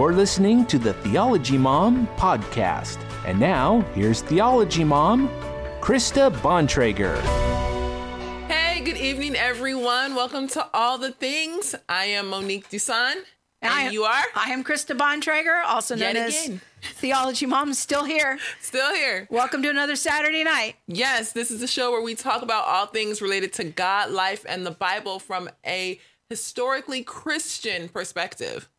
You're listening to the Theology Mom podcast. And now, here's Theology Mom, Krista Bontrager. Hey, good evening, everyone. Welcome to All the Things. I am Monique Duson. And I, you are? I am Krista Bontrager, also known Yet as again. Theology Mom, still here. Still here. Welcome to another Saturday night. Yes, this is a show where we talk about all things related to God, life, and the Bible from a historically Christian perspective.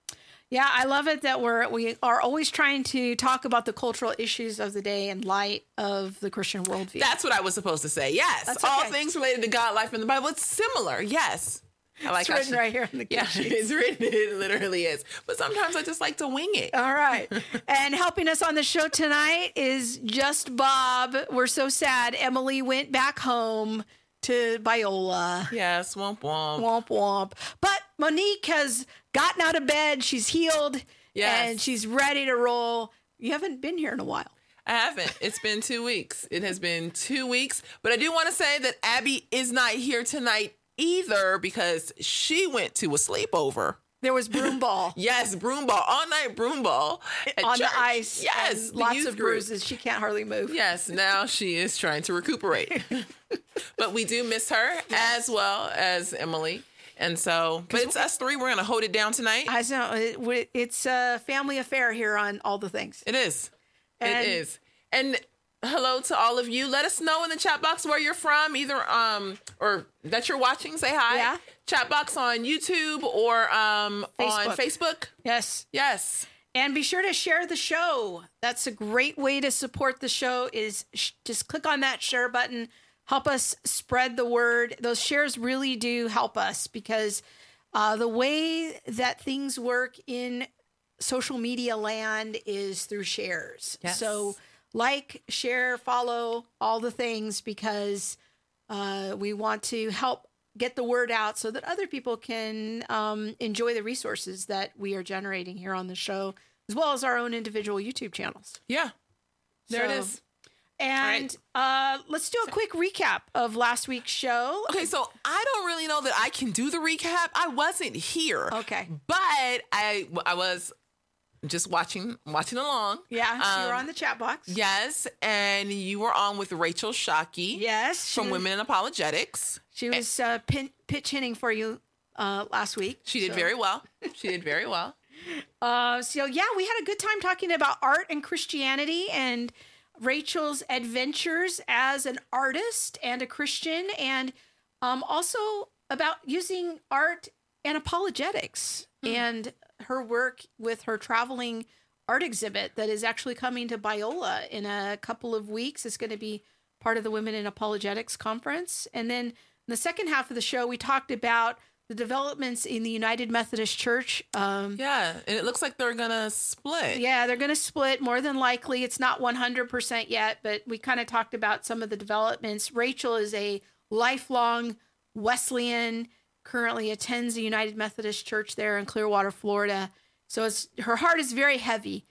Yeah, I love it that we're we are always trying to talk about the cultural issues of the day in light of the Christian worldview. That's what I was supposed to say. Yes. That's All things related to God, life, and the Bible. It's similar. Yes. I like it's written she- right here in the Yeah, it's written. It literally is. But sometimes I just like to wing it. All right. and helping us on the show tonight is just Bob. We're so sad. Emily went back home to Biola. Yes, womp womp. Womp womp. But Monique has gotten out of bed. She's healed. Yes. And she's ready to roll. You haven't been here in a while. I haven't. It's been two weeks. It has been two weeks. But I do want to say that Abby is not here tonight either because she went to a sleepover. There was broom ball Yes, broom ball, all night broom ball on church. the ice. Yes, lots of group. bruises. She can't hardly move. Yes, now she is trying to recuperate. but we do miss her as well as Emily. And so, but it's us three. We're going to hold it down tonight. I know it, it's a family affair here on all the things. It is. And- it is. And hello to all of you. Let us know in the chat box where you're from, either um or that you're watching. Say hi. Yeah. Chat box on YouTube or um on Facebook. Facebook. Yes. Yes. And be sure to share the show. That's a great way to support the show is sh- just click on that share button. Help us spread the word. Those shares really do help us because uh, the way that things work in social media land is through shares. Yes. So like, share, follow, all the things because uh, we want to help get the word out so that other people can um, enjoy the resources that we are generating here on the show, as well as our own individual YouTube channels. Yeah. There it So- is. And uh, let's do a quick recap of last week's show. Okay, so I don't really know that I can do the recap. I wasn't here. Okay. But I I was just watching watching along. Yeah, so you're Um, on the chat box. Yes, and you were on with Rachel Shockey. Yes, From was- Women in Apologetics. She was uh, pin- pitch hitting for you uh, last week. She did So- very well. She did very well. Uh, so yeah, we had a good time talking about art and Christianity and Rachel's adventures as an artist and a Christian, and um, also about using art and apologetics and her work with her traveling art exhibit that is actually coming to Biola in a couple of weeks. It's going to be part of the Women in Apologetics conference, and then in the second half of the show, we talked about the developments in the United Methodist Church. Um, Yeah, and it looks like they're gonna split. yeah, they're going to split more than likely. It's not 100% yet, but we kind of talked about some of the developments. Rachel is a lifelong Wesleyan, currently attends the United Methodist Church there in Clearwater, Florida. So it's her heart is very heavy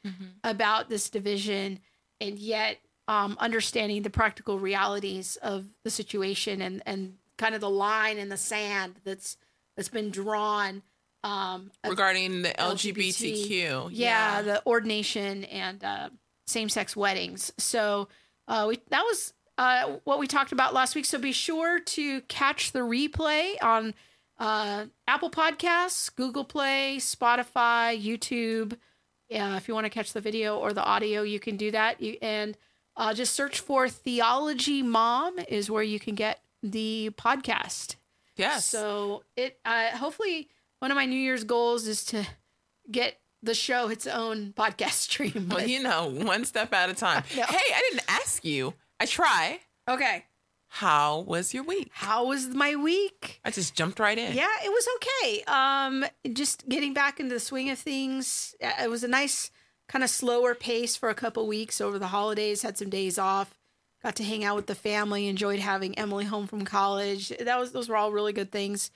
about this division and yet um, understanding the practical realities of the situation and and kind of the line in the sand that's that's been drawn um, regarding the LGBTQ. yeah, the ordination and uh, same-sex weddings. So uh, we that was uh, what we talked about last week. So be sure to catch the replay on uh, Apple Podcasts, Google Play, Spotify, YouTube. Yeah, if you want to catch the video or the audio, you can do that. You and uh, just search for Theology Mom is where you can get the podcast. Yes. So it uh, hopefully one of my New Year's goals is to get the show its own podcast stream. well, But- you know, one step at a time. know. Hey, I didn't ask you. I try. okay, How was your week? how was my week? I just jumped right in. Yeah, it was okay. Um, just getting back into the swing of things. Uh, It was a nice kind of slower pace for a couple weeks over the holidays. Had some days off. Got to hang out with the family. Enjoyed having Emily home from college. That was those were all really good things.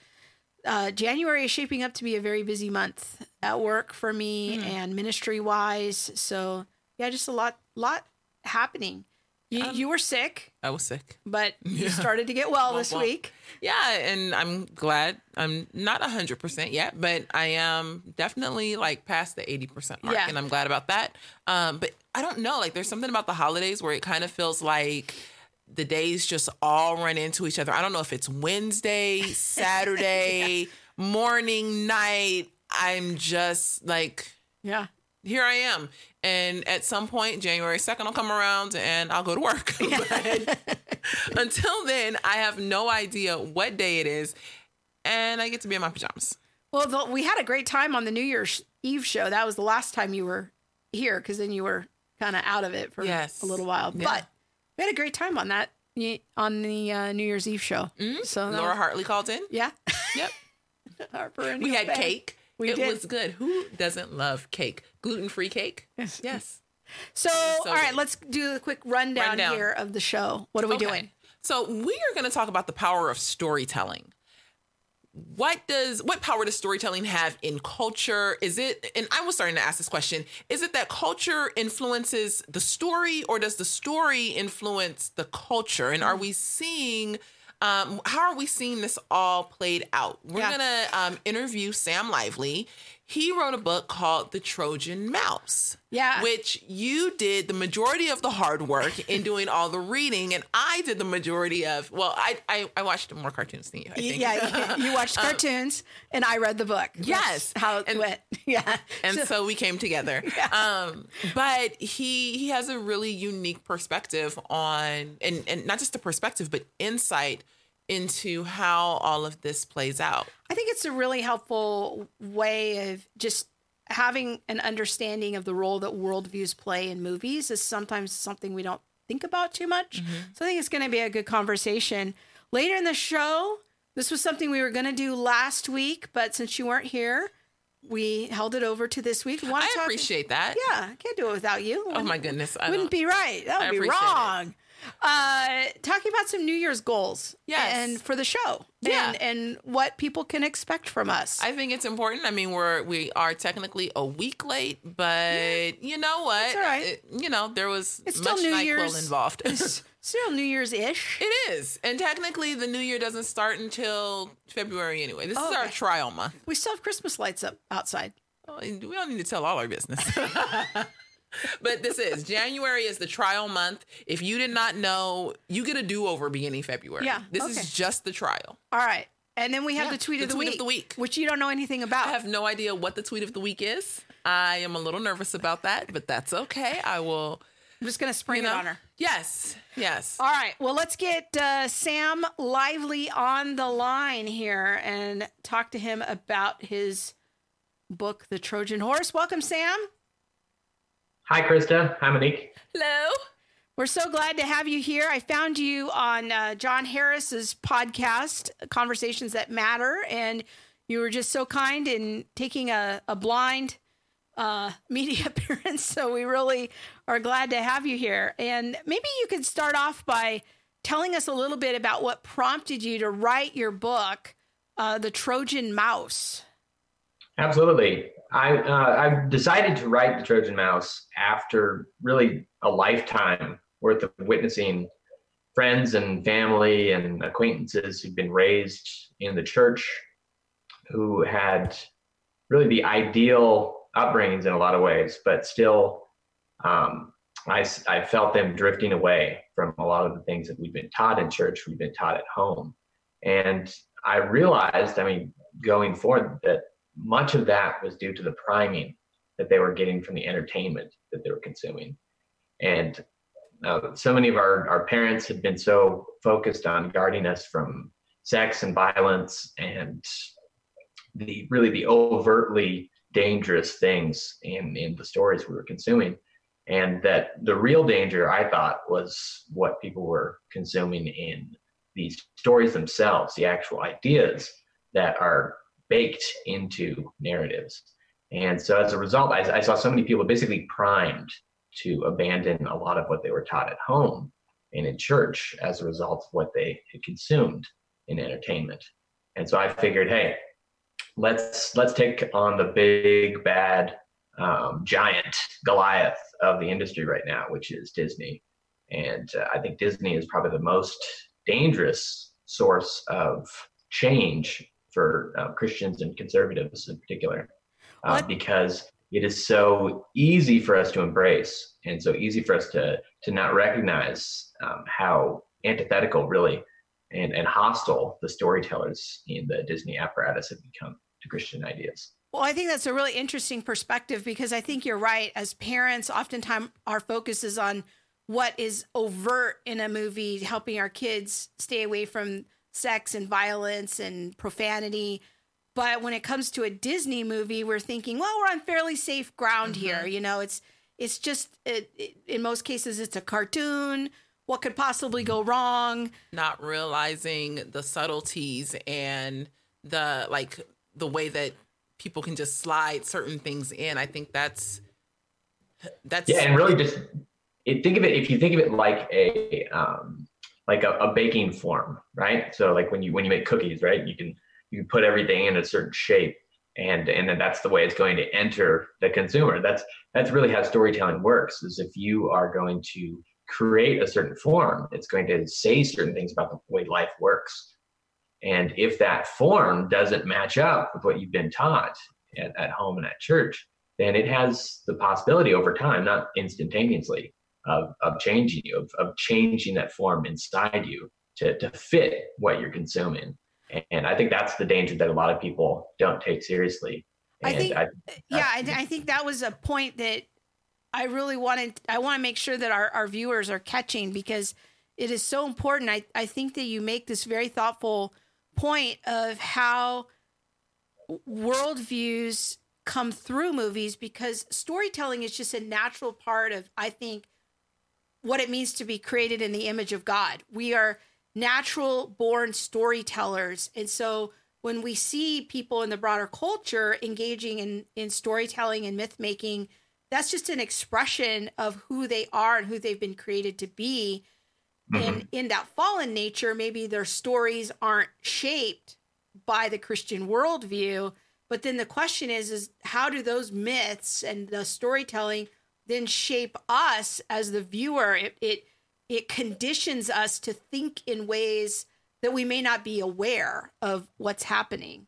Uh, January is shaping up to be a very busy month at work for me and ministry wise. So yeah, just a lot lot happening. You, Um, you were sick, I was sick. but you Yeah. started to get well this week. Yeah, and I'm glad I'm not 100% yet, but I am definitely like past the 80% mark Yeah. and I'm glad about that. Um but I don't know, like there's something about the holidays where it kind of feels like the days just all run into each other. I don't know if it's Wednesday, Saturday, morning, night. I'm just like Yeah. Here I am. And at some point, January 2nd will come around and I'll go to work. but until then, I have no idea what day it is. And I get to be in my pajamas. Well, the, we had a great time on the New Year's Eve show. That was the last time you were here because then you were kind of out of it for Yes. a little while. Yeah. But we had a great time on that on the uh, New Year's Eve show. So that Laura was- Hartley called in. yeah, Yep. Harper and We had Bay. cake. We it did. was good. Who doesn't love cake? Gluten free cake? Yes. Yes. So, So all right, good. let's do a quick rundown, Rundown. here of the show. What are we Okay. doing? So we are going to talk about the power of storytelling. What does what power does storytelling have in culture? Is it and I was starting to ask this question, is it that culture influences the story or does the story influence the culture? And are mm. we seeing um, how are we seeing this all played out? We're Yeah. gonna um, interview Sam Lively. He wrote a book called The Trojan Mouse Yeah. which you did the majority of the hard work in doing all the reading, and I did the majority of. Well, I I, I watched more cartoons than you. I think. yeah, you, you watched cartoons and I read the book. That's Yes. how it And- went. Yeah, and So- so we came together. Um, but he he has a really unique perspective on, and and not just a perspective, but insight into how all of this plays out. I think it's a really helpful way of just having an understanding of the role that worldviews play in movies is sometimes something we don't think about too much. Mm-hmm. So I think it's going to be a good conversation. Later in the show, this was something we were going to do last week, but since you weren't here, we held it over to this week. We want to I appreciate that. Yeah, I can't do it without you. Oh my goodness. I Wouldn't be right. That would be wrong. it. Uh, talking about some New Year's goals. Yes. And for the show. Yeah. And, and what people can expect from us. I think it's important. I mean, we're we are technically a week late, but you know what? It's all right. It- you know, there was It's still New NyQuil Year's. involved. It's still New Year's ish. it is, and technically, the new year doesn't start until February anyway. This Oh, is our okay. trial month. We still have Christmas lights up outside. Oh, We don't need to tell all our business. but this is January is the trial month. If you did not know, you get a do over beginning February. Yeah, this okay. is just the trial. All right. And then we have Yeah, the tweet, the of, the tweet of week, the week. which you don't know anything about. I have no idea what the tweet of the week is. I am a little nervous about that, but that's okay. I will. I'm just going to spring You know? it on her. Yes, yes. All right. Well, let's get uh, Sam Lively on the line here and talk to him about his book, The Trojan Horse. Welcome, Sam. Hi, Krista. Hi, Monique. Hello. We're so glad to have you here. I found you on uh, Jon Harris's podcast, Conversations That Matter, and you were just so kind in taking a, a blind uh, media appearance. So we really are glad to have you here. And maybe you could start off by telling us a little bit about what prompted you to write your book, uh, The Trojan Mouse. Absolutely. I uh, I decided to write the Trojan Mouse after really a lifetime worth of witnessing friends and family and acquaintances who'd been raised in the church, who had really the ideal upbringings in a lot of ways, but still, um, I I felt them drifting away from a lot of the things that we've been taught in church, we've been taught at home, and I realized, I mean, going forward, that much of that was due to the priming that they were getting from the entertainment that they were consuming. And uh, so many of our, our parents had been so focused on guarding us from sex and violence and the really the overtly dangerous things in, in the stories we were consuming. And that the real danger, I thought, was what people were consuming in these stories themselves, the actual ideas that are baked into narratives. And so as a result, I, I, saw so many people basically primed to abandon a lot of what they were taught at home and in church as a result of what they had consumed in entertainment. And so I figured, hey, let's let's take on the big bad um, giant Goliath of the industry right now, which is Disney, And uh, I think Disney is probably the most dangerous source of change for uh, Christians and conservatives in particular, uh, because it is so easy for us to embrace and so easy for us to to not recognize um, how antithetical really and, and hostile the storytellers in the Disney apparatus have become to Christian ideas. Well, I think that's a really interesting perspective because I think you're right. As parents, oftentimes our focus is on what is overt in a movie, helping our kids stay away from sex and violence and profanity. But when it comes to a Disney movie, we're thinking, well, we're on fairly safe ground mm-hmm. here. You know, it's it's just it, it, in most cases it's a cartoon. What could possibly go wrong? Not realizing the subtleties and the like the way that people can just slide certain things in. I think that's that's yeah, and really just it, think of it if you think of it like a um, like a, a, baking form, right? So like when you when you make cookies, right? You can you put everything in a certain shape, and and then that's the way it's going to enter the consumer. That's that's really how storytelling works. Is if you are going to create a certain form, it's going to say certain things about the way life works. And if that form doesn't match up with what you've been taught at, at home and at church, then it has the possibility over time, not instantaneously, of, of changing you, of, of changing that form inside you to, to fit what you're consuming. And I think that's the danger that a lot of people don't take seriously. And I think, I, yeah, I, I think that was a point that I really wanted. I want to make sure that our, our viewers are catching because it is so important. I, I think that you make this very thoughtful point of how worldviews come through movies because storytelling is just a natural part of, I think, what it means to be created in the image of God. We are natural born storytellers. And so when we see people in the broader culture engaging in, in storytelling and myth making, that's just an expression of who they are and who they've been created to be. Mm-hmm. And in that fallen nature, maybe their stories aren't shaped by the Christian worldview. But then the question is, is how do those myths and the storytelling then shape us as the viewer? It it it conditions us to think in ways that we may not be aware of what's happening.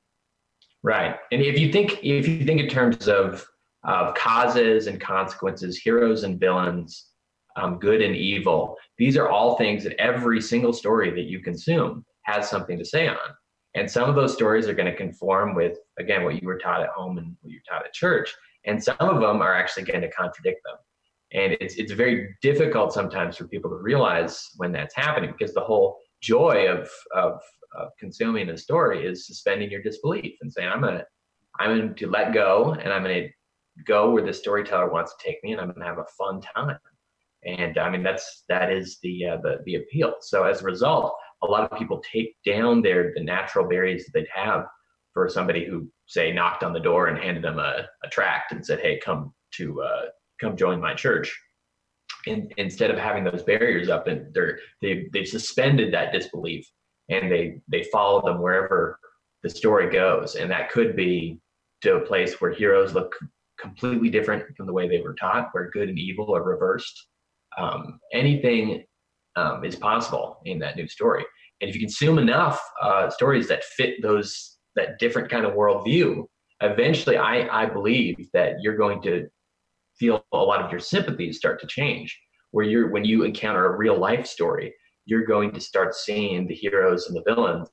Right. And if you think if you think in terms of of causes and consequences, heroes and villains, um, good and evil. These are all things that every single story that you consume has something to say on. And some of those stories are going to conform with, again, what you were taught at home and what you were taught at church. And some of them are actually going to contradict them. And it's, it's very difficult sometimes for people to realize when that's happening because the whole joy of, of, of consuming a story is suspending your disbelief and saying, I'm to, I'm going to let go and I'm going to go where the storyteller wants to take me and I'm going to have a fun time and I mean that's that is the uh, the the appeal. So as a result, a lot of people take down their the natural barriers that they'd have for somebody who say knocked on the door and handed them a, a tract and said, "Hey, come to uh, come join my church." And instead of having those barriers up, and they're they they've suspended that disbelief and they they follow them wherever the story goes, and that could be to a place where heroes look completely different from the way they were taught, where good and evil are reversed um, anything um, is possible in that new story. And if you consume enough uh, stories that fit those that different kind of worldview, eventually, I I believe that you're going to feel a lot of your sympathies start to change. Where you're when you encounter a real life story, you're going to start seeing the heroes and the villains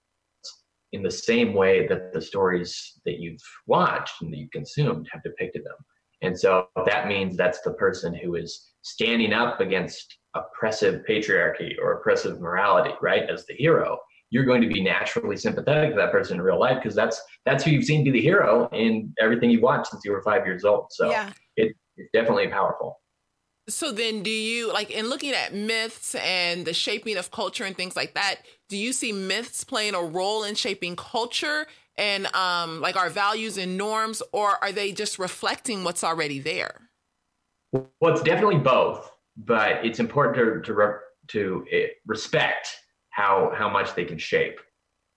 in the same way that the stories that you've watched and that you've consumed have depicted them. And so that means that's the person who is standing up against oppressive patriarchy or oppressive morality, right? As the hero, you're going to be naturally sympathetic to that person in real life because that's that's who you've seen be the hero in everything you've watched since you were five years old. So yeah. it, it's definitely powerful. So then do you like in looking at myths and the shaping of culture and things like that, do you see myths playing a role in shaping culture and um, like our values and norms, or are they just reflecting what's already there? Well, it's definitely both, but it's important to to, re- to eh, respect how how much they can shape.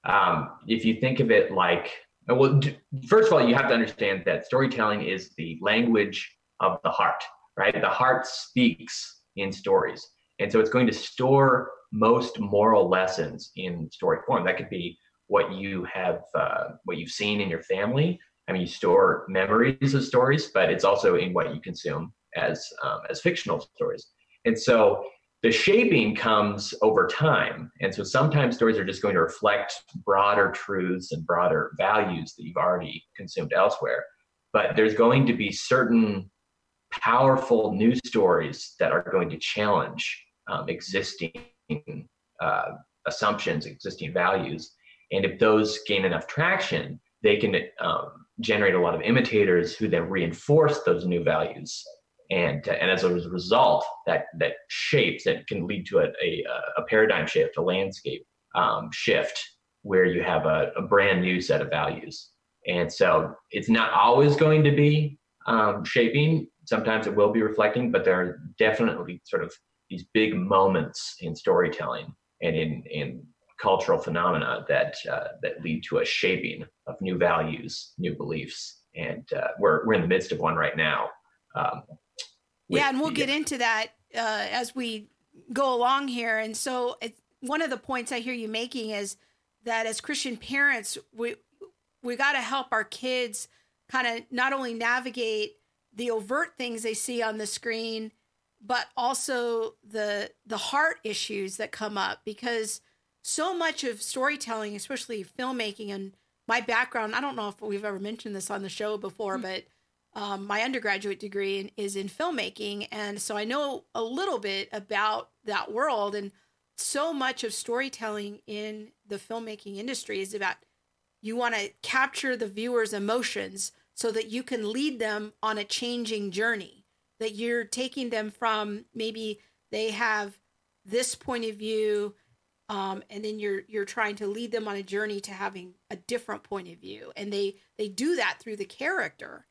Um, if you think of it like, well, first of all, you have to understand that storytelling is the language of the heart, right? The heart speaks in stories, And so it's going to store most moral lessons in story form. That could be what you have, uh, what you've seen in your family. I mean, you store memories of stories, but it's also in what you consume as um, as fictional stories. And so the shaping comes over time. And so sometimes stories are just going to reflect broader truths and broader values that you've already consumed elsewhere. But there's going to be certain powerful news stories that are going to challenge um, existing uh, assumptions, existing values. And if those gain enough traction, they can um, generate a lot of imitators who then reinforce those new values. And, uh, and as a result, that, that shapes, that can lead to a, a, a paradigm shift, a landscape um, shift, where you have a, a brand new set of values. And so it's not always going to be um, shaping. Sometimes it will be reflecting, but there are definitely sort of these big moments in storytelling and in in cultural phenomena that uh, that lead to a shaping of new values, new beliefs, and uh, we're we're in the midst of one right now. Um, yeah, and we'll get into that uh, as we go along here. And so, it, one of the points I hear you making is that as Christian parents, we we got to help our kids kind of not only navigate the overt things they see on the screen but also the the heart issues that come up because so much of storytelling especially filmmaking and my background i don't know if we've ever mentioned this on the show before mm-hmm. but um, my undergraduate degree is in filmmaking and so i know a little bit about that world and so much of storytelling in the filmmaking industry is about you want to capture the viewer's emotions so that you can lead them on a changing journey that you're taking them from maybe they have this point of view um, and then you're you're trying to lead them on a journey to having a different point of view and they they do that through the character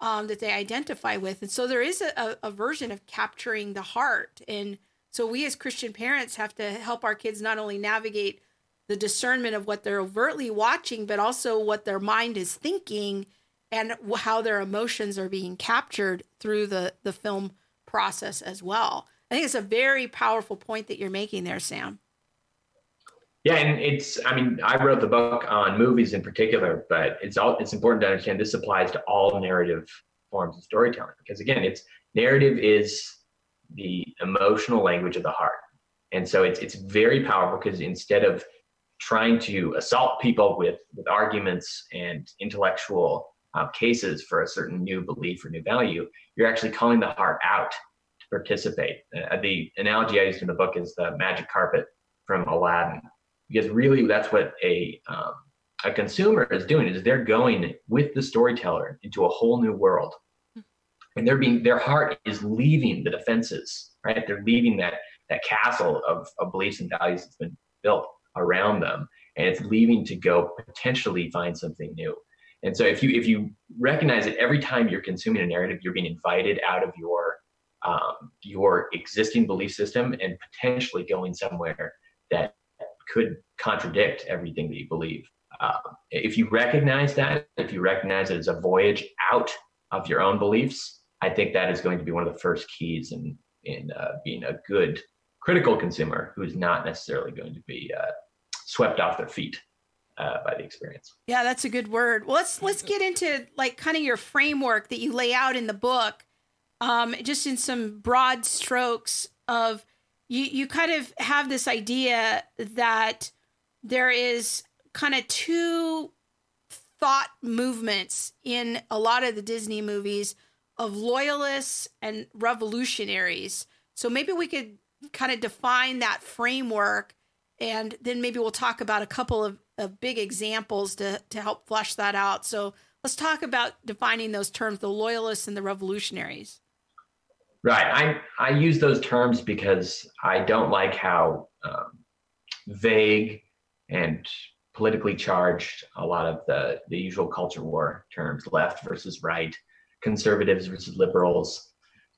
um, that they identify with and so there is a, a version of capturing the heart and so we as christian parents have to help our kids not only navigate the discernment of what they're overtly watching but also what their mind is thinking and how their emotions are being captured through the the film process as well. I think it's a very powerful point that you're making there, Sam. Yeah, and it's I mean, I wrote the book on movies in particular, but it's all it's important to understand this applies to all narrative forms of storytelling because again, it's narrative is the emotional language of the heart. And so it's it's very powerful because instead of trying to assault people with with arguments and intellectual uh, cases for a certain new belief or new value, you're actually calling the heart out to participate. Uh, the analogy I used in the book is the magic carpet from Aladdin, because really that's what a um, a consumer is doing is they're going with the storyteller into a whole new world, and they're being their heart is leaving the defenses, right? They're leaving that that castle of, of beliefs and values that's been built around them, and it's leaving to go potentially find something new. And so if you if you recognize that every time you're consuming a narrative, you're being invited out of your um, your existing belief system and potentially going somewhere that could contradict everything that you believe. Uh, if you recognize that, if you recognize it as a voyage out of your own beliefs, I think that is going to be one of the first keys in in uh, being a good critical consumer who's not necessarily going to be uh, swept off their feet uh, by the experience. Yeah, that's a good word. Well, let's let's get into like kind of your framework that you lay out in the book, um, just in some broad strokes of you. You kind of have this idea that there is kind of two thought movements in a lot of the Disney movies of loyalists and revolutionaries. So maybe we could kind of define that framework and then maybe we'll talk about a couple of of big examples to to help flesh that out. So let's talk about defining those terms: the loyalists and the revolutionaries. Right. I I use those terms because I don't like how um, vague and politically charged a lot of the the usual culture war terms: left versus right, conservatives versus liberals.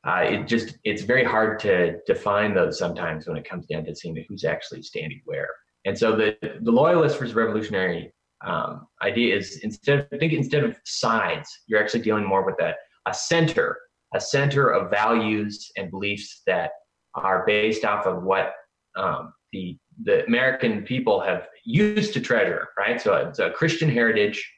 Uh, it just it's very hard to define those sometimes when it comes down to seeing who's actually standing where. And so the, the loyalist versus revolutionary um, idea is instead of think instead of sides, you're actually dealing more with a, a center, a center of values and beliefs that are based off of what um, the the American people have used to treasure, right? So it's a Christian heritage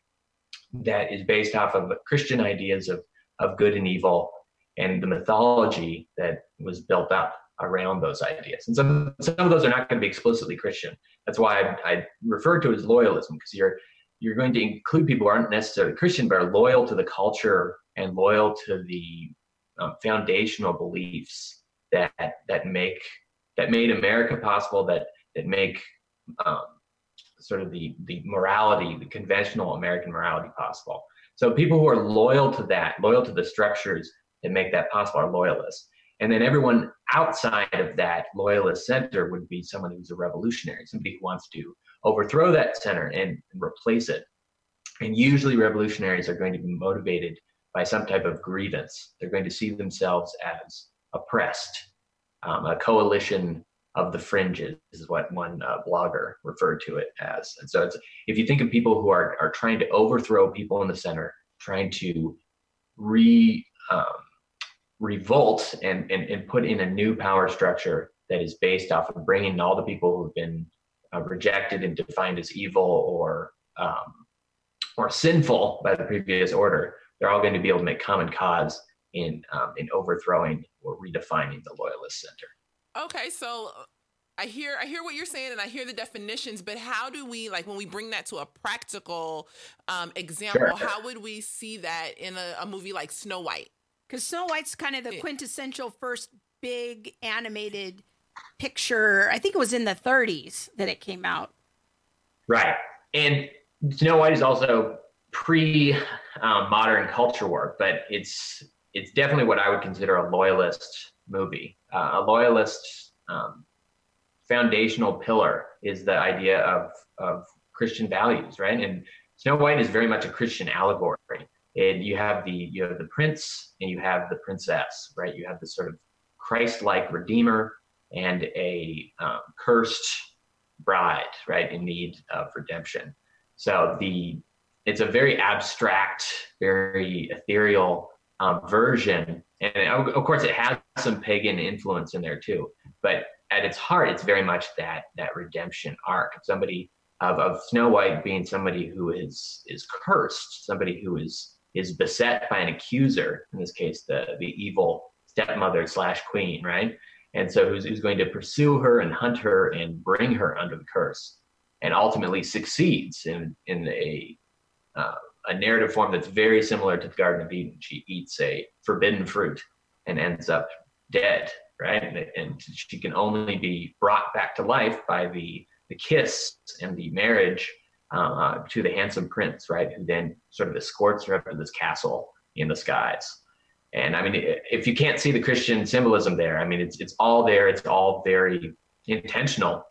that is based off of Christian ideas of of good and evil and the mythology that was built up around those ideas. And some some of those are not going to be explicitly Christian. That's why I, I refer to it as loyalism because you're you're going to include people who aren't necessarily Christian but are loyal to the culture and loyal to the um, foundational beliefs that that make that made America possible, that that make um, sort of the the morality, the conventional American morality possible. So people who are loyal to that, loyal to the structures that make that possible, are loyalists. And then everyone outside of that loyalist center would be someone who's a revolutionary, somebody who wants to overthrow that center and, and replace it. And usually revolutionaries are going to be motivated by some type of grievance. They're going to see themselves as oppressed. Um, a coalition of the fringes is what one uh, blogger referred to it as. And so if you think of people who are, are trying to overthrow people in the center, trying to re um, revolt and, and, and put in a new power structure that is based off of bringing all the people who've been uh, rejected and defined as evil or um, or sinful by the previous order, they're all going to be able to make common cause in um, in overthrowing or redefining the loyalist center. Okay, so uh, I hear I hear what you're saying and I hear the definitions, but how do we like when we bring that to a practical um, example? Sure. How would we see that in a, a movie like Snow White? Because Snow White's kind of the quintessential first big animated picture. I think it was in the 30s that it came out. Right, and Snow White is also pre um, culture work, but it's it's definitely what I would consider a loyalist movie. Uh, a loyalist um, foundational pillar is the idea of of Christian values, right? And Snow White is very much a Christian allegory. And you have the you have the prince and you have the princess, right? You have this sort of Christ-like redeemer and a um, cursed bride, right, in need of redemption. So the it's a very abstract, very ethereal um, version, and of course it has some pagan influence in there too. But at its heart, it's very much that that redemption arc. of Somebody of, of Snow White being somebody who is is cursed, somebody who is is beset by an accuser. In this case, the the evil stepmother slash queen, right? And so who's, who's going to pursue her and hunt her and bring her under the curse and ultimately succeeds in in a uh, a narrative form that's very similar to the Garden of Eden. She eats a forbidden fruit and ends up dead, right? And, and she can only be brought back to life by the the kiss and the marriage uh, to the handsome prince, right? Who then sort of escorts her up to this castle in the skies. And I mean, if you can't see the Christian symbolism there, I mean, it's it's all there. It's all very intentional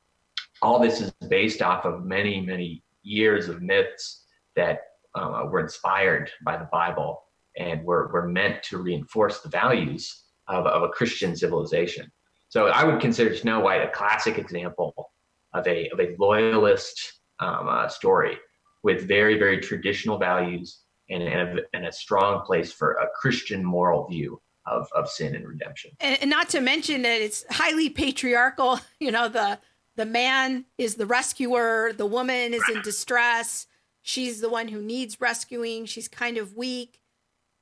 all this is based off of many, many years of myths that uh, were inspired by the Bible and were, were meant to reinforce the values of, of a Christian civilization. So I would consider Snow White a classic example of a, of a loyalist um, uh, story with very, very traditional values and, and, a, and a strong place for a Christian moral view of, of sin and redemption. And, and not to mention that it's highly patriarchal, you know, the the man is the rescuer, the woman is in distress. She's the one who needs rescuing. She's kind of weak.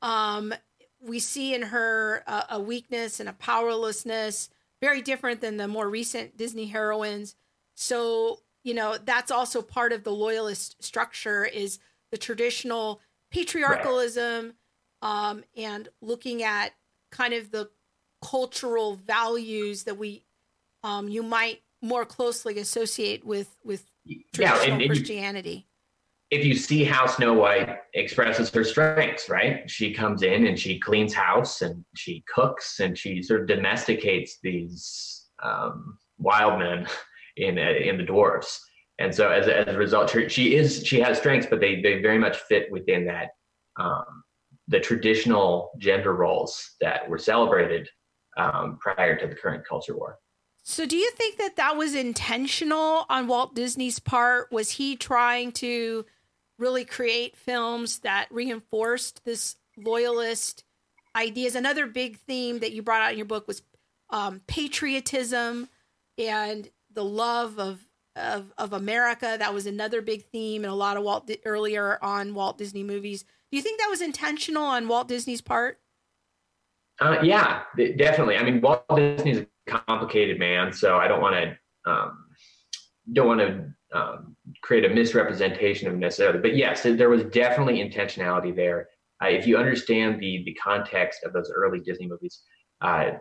Um, we see in her a, a weakness and a powerlessness, very different than the more recent Disney heroines. So, you know, that's also part of the loyalist structure is the traditional patriarchalism um, and looking at kind of the cultural values that we um, you might more closely associate with with traditional yeah, and, and Christianity. If you see how Snow White expresses her strengths, right? She comes in and she cleans house and she cooks and she sort of domesticates these um, wild men in uh, in the dwarves. And so as, as a result, she is she has strengths, but they they very much fit within that um, the traditional gender roles that were celebrated um, prior to the current culture war. So, do you think that that was intentional on Walt Disney's part? Was he trying to really create films that reinforced this loyalist ideas? Another big theme that you brought out in your book was um, patriotism and the love of, of of America. That was another big theme in a lot of Walt earlier on Walt Disney movies. Do you think that was intentional on Walt Disney's part? Uh, yeah, definitely. I mean, Walt Disney's a complicated man, so I don't want to um, don't want to um, create a misrepresentation of necessarily. But yes, there was definitely intentionality there. Uh, if you understand the the context of those early Disney movies, uh,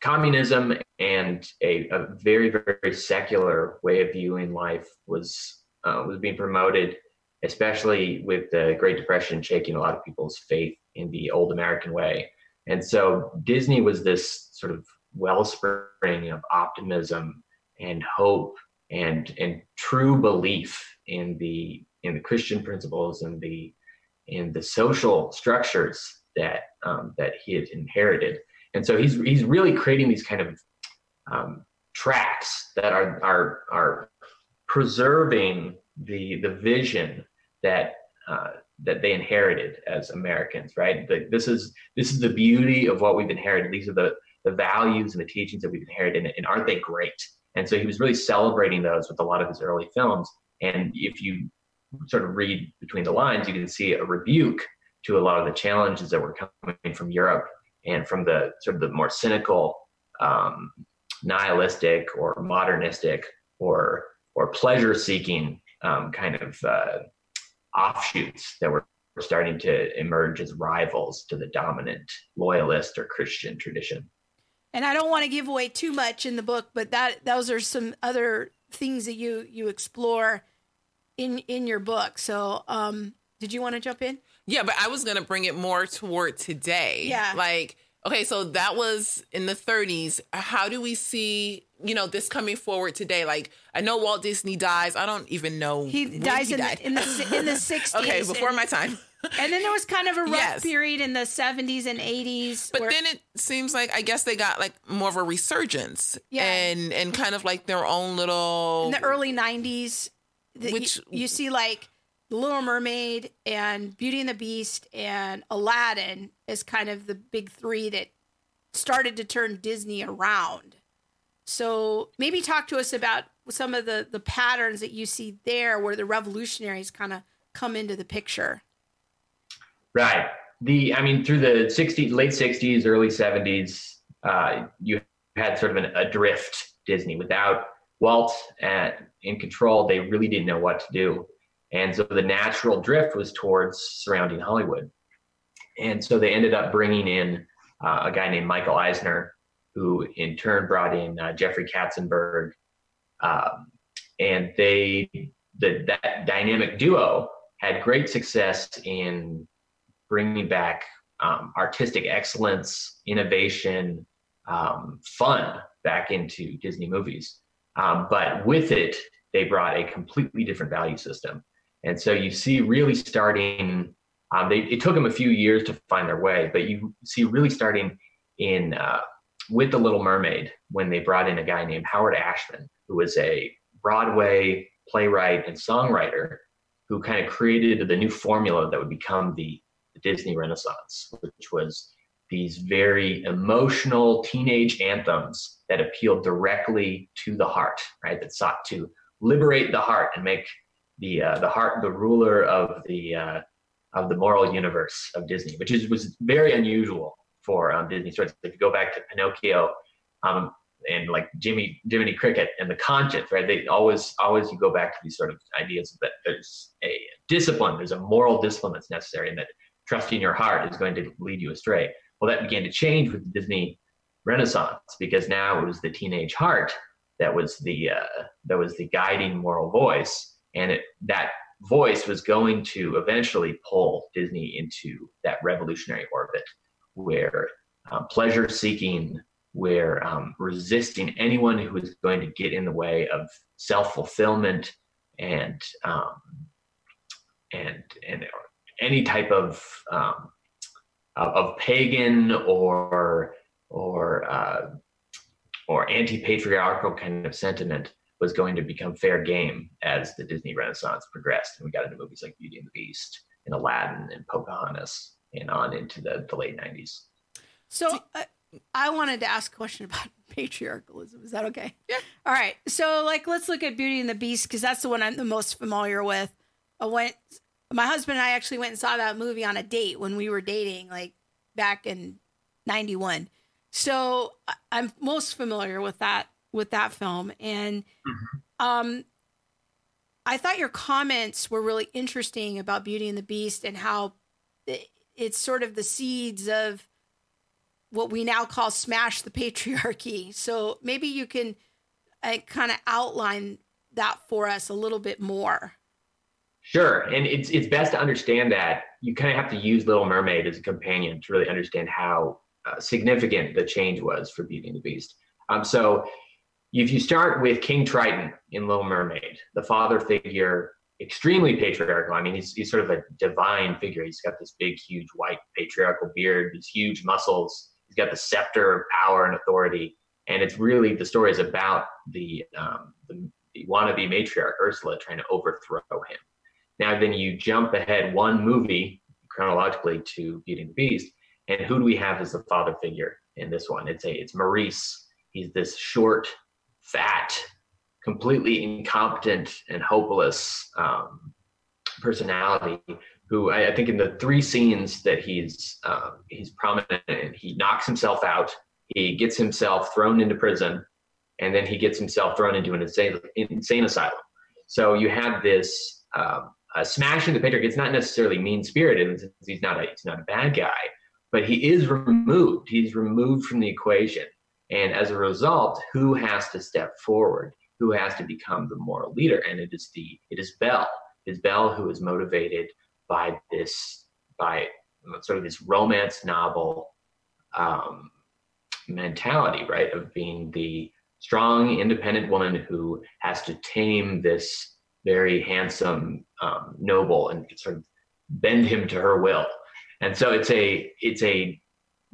communism and a, a, very very secular way of viewing life was uh, was being promoted, especially with the Great Depression shaking a lot of people's faith in the old American way. And so Disney was this sort of wellspring of optimism and hope and and true belief in the in the Christian principles and the in the social structures that um, that he had inherited. And so he's he's really creating these kind of um, tracks that are are are preserving the the vision that uh, that they inherited as Americans, right? The, this is this is the beauty of what we've inherited. These are the the values and the teachings that we've inherited, and, and aren't they great? And so he was really celebrating those with a lot of his early films. And if you sort of read between the lines, you can see a rebuke to a lot of the challenges that were coming from Europe and from the sort of the more cynical, um, nihilistic or modernistic or or pleasure-seeking um, kind of uh, offshoots that were starting to emerge as rivals to the dominant loyalist or Christian tradition and I don't want to give away too much in the book, but that those are some other things that you you explore in in your book. So, um, did you want to jump in? Yeah, but I was gonna bring it more toward today. Yeah, like okay, so that was in the 30s. How do we see you know this coming forward today? Like I know Walt Disney dies. I don't even know he dies he in, The, in the in the 60s. okay, before and, my time and then there was kind of a rough yes. period in the 70s and 80s. But where- then it seems like I guess they got like more of a resurgence. Yeah. And and kind of like their own little in the early 90s the, which you, you see like The Little Mermaid and Beauty and the Beast and Aladdin is kind of the big 3 that started to turn Disney around. So maybe talk to us about some of the the patterns that you see there where the revolutionaries kind of come into the picture. Right. The I mean, through the 60s, late 60s, early 70s, uh, you had sort of an adrift Disney without Walt at, in control. They really didn't know what to do, and so the natural drift was towards surrounding Hollywood. And so they ended up bringing in uh, a guy named Michael Eisner, who in turn brought in uh, Jeffrey Katzenberg, um, and they the that dynamic duo had great success in bringing back um, artistic excellence, innovation, um, fun back into Disney movies. Um, but with it, they brought a completely different value system. And so you see, really starting, um, they, it took them a few years to find their way, but you see, really starting in uh, with The Little Mermaid when they brought in a guy named Howard Ashman, who was a Broadway playwright and songwriter who kind of created the new formula that would become the the Disney Renaissance, which was these very emotional teenage anthems that appealed directly to the heart, right? That sought to liberate the heart and make the uh, the heart the ruler of the uh, of the moral universe of Disney, which is was very unusual for um, Disney stories. If you go back to Pinocchio, um, and like Jimmy Jiminy Cricket and the conscience, right? They always always you go back to these sort of ideas that there's a discipline, there's a moral discipline that's necessary, and that trusting your heart is going to lead you astray. Well, that began to change with the Disney Renaissance because now it was the teenage heart that was the uh, that was the guiding moral voice, and it, that voice was going to eventually pull Disney into that revolutionary orbit where um, pleasure seeking, where um, resisting anyone who is going to get in the way of self fulfillment and um, and and any type of um, of pagan or or uh, or anti-patriarchal kind of sentiment was going to become fair game as the Disney Renaissance progressed, and we got into movies like Beauty and the Beast and Aladdin and Pocahontas, and on into the, the late '90s. So, uh, I wanted to ask a question about patriarchalism. Is that okay? Yeah. All right. So, like, let's look at Beauty and the Beast because that's the one I'm the most familiar with. I went, my husband and I actually went and saw that movie on a date when we were dating, like back in '91. So, I'm most familiar with that with that film, and mm-hmm. um, I thought your comments were really interesting about Beauty and the Beast and how it's sort of the seeds of what we now call smash the patriarchy. So maybe you can uh, kind of outline that for us a little bit more. Sure, and it's it's best to understand that you kind of have to use Little Mermaid as a companion to really understand how uh, significant the change was for Beauty and the Beast. Um, so if you start with King Triton in Little Mermaid, the father figure, extremely patriarchal. I mean, he's, he's sort of a divine figure. He's got this big, huge white patriarchal beard, these huge muscles. He's got the scepter of power and authority. And it's really the story is about the, um, the, the wannabe matriarch Ursula trying to overthrow him. Now, then you jump ahead one movie chronologically to Beauty and the Beast, and who do we have as the father figure in this one? It's a it's Maurice. He's this short, fat, completely incompetent and hopeless um, personality who I, I, think in the three scenes that he's uh, he's prominent in, he knocks himself out, he gets himself thrown into prison, and then he gets himself thrown into an insane, insane asylum. So you have this um, smashing the patriarch. It's not necessarily mean spirited. He's not a he's not a bad guy, but he is removed. He's removed from the equation. And as a result, who has to step forward? Who has to become the moral leader? And it is the it is Belle. It is Belle who is motivated by this by sort of this romance novel um, mentality, right? Of being the strong, independent woman who has to tame this very handsome um, noble and sort of bend him to her will. And so it's a it's a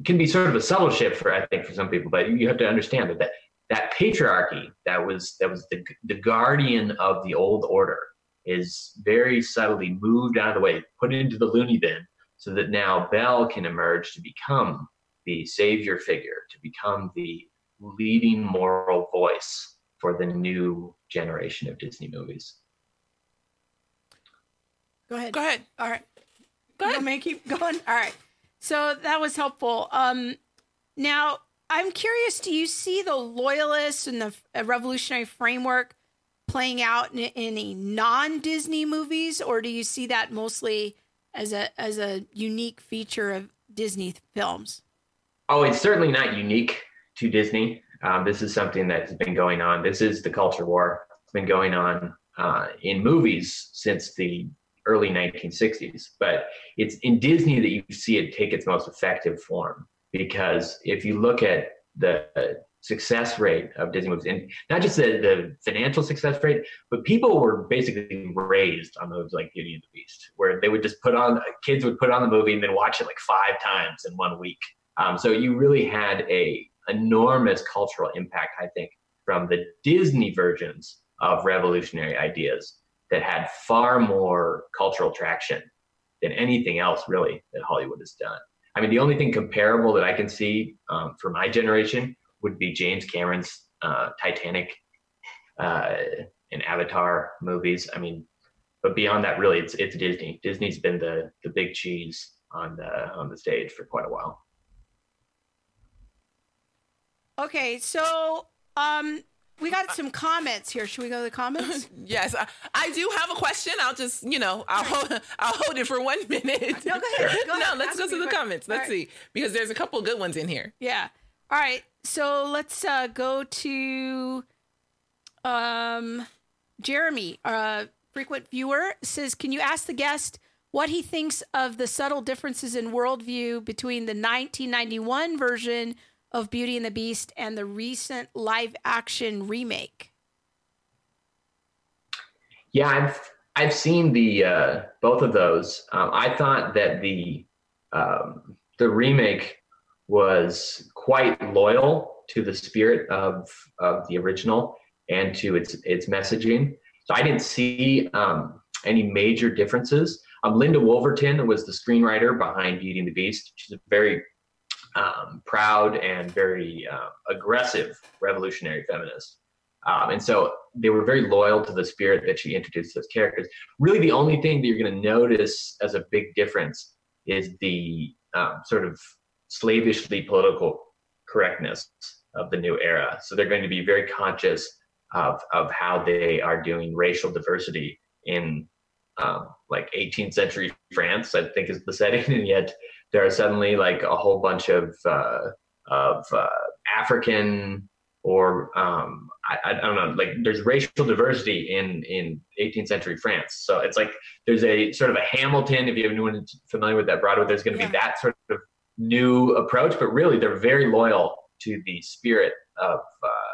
can be sort of a subtle shift for I think for some people, but you have to understand that that, that patriarchy that was that was the the guardian of the old order is very subtly moved out of the way, put into the loony bin, so that now Belle can emerge to become the savior figure, to become the leading moral voice for the new generation of Disney movies. Go ahead. Go ahead. All right. Go ahead. May keep going. All right. So that was helpful. Um, now, I'm curious do you see the loyalists and the revolutionary framework playing out in, in any non Disney movies, or do you see that mostly as a, as a unique feature of Disney films? Oh, it's certainly not unique to Disney. Um, this is something that has been going on. This is the culture war. It's been going on uh, in movies since the early 1960s. But it's in Disney that you see it take its most effective form because if you look at the success rate of Disney movies, and not just the, the financial success rate, but people were basically raised on movies like Beauty and the Beast, where they would just put on kids would put on the movie and then watch it like five times in one week. Um, so you really had a enormous cultural impact, I think, from the Disney versions of revolutionary ideas that had far more cultural traction than anything else really that Hollywood has done. I mean, the only thing comparable that I can see um, for my generation would be James Cameron's uh, Titanic uh, and Avatar movies. I mean, but beyond that, really, it's it's Disney. Disney's been the the big cheese on the on the stage for quite a while. Okay, so um, we got some comments here. Should we go to the comments? yes, I, I, do have a question. I'll just, you know, I'll hold, I'll hold it for one minute. No, go ahead. Go no, let's go to the comments. Let's right. see because there's a couple good ones in here. Yeah. All right. So let's uh, go to um, Jeremy, a frequent viewer, says, "Can you ask the guest?" What he thinks of the subtle differences in worldview between the 1991 version of Beauty and the Beast and the recent live action remake? Yeah, I've I've seen the uh, both of those. Um, I thought that the um, the remake was quite loyal to the spirit of of the original and to its its messaging. So I didn't see um, any major differences. Um, Linda Woolverton was the screenwriter behind Beauty and the Beast. She's a very um, proud and very uh, aggressive revolutionary feminist. Um, and so they were very loyal to the spirit that she introduced those characters. Really, the only thing that you're going to notice as a big difference is the um, sort of slavishly political correctness of the new era. So they're going to be very conscious of of how they are doing racial diversity in um, like 18th century France, I think is the setting, and yet there are suddenly like a whole bunch of uh, of uh, African or um, I, I, don't know, like there's racial diversity in in 18th century France. So it's like there's a sort of a Hamilton. If you have anyone familiar with that Broadway, there's going to yeah. be that sort of new approach, but really they're very loyal to the spirit of uh,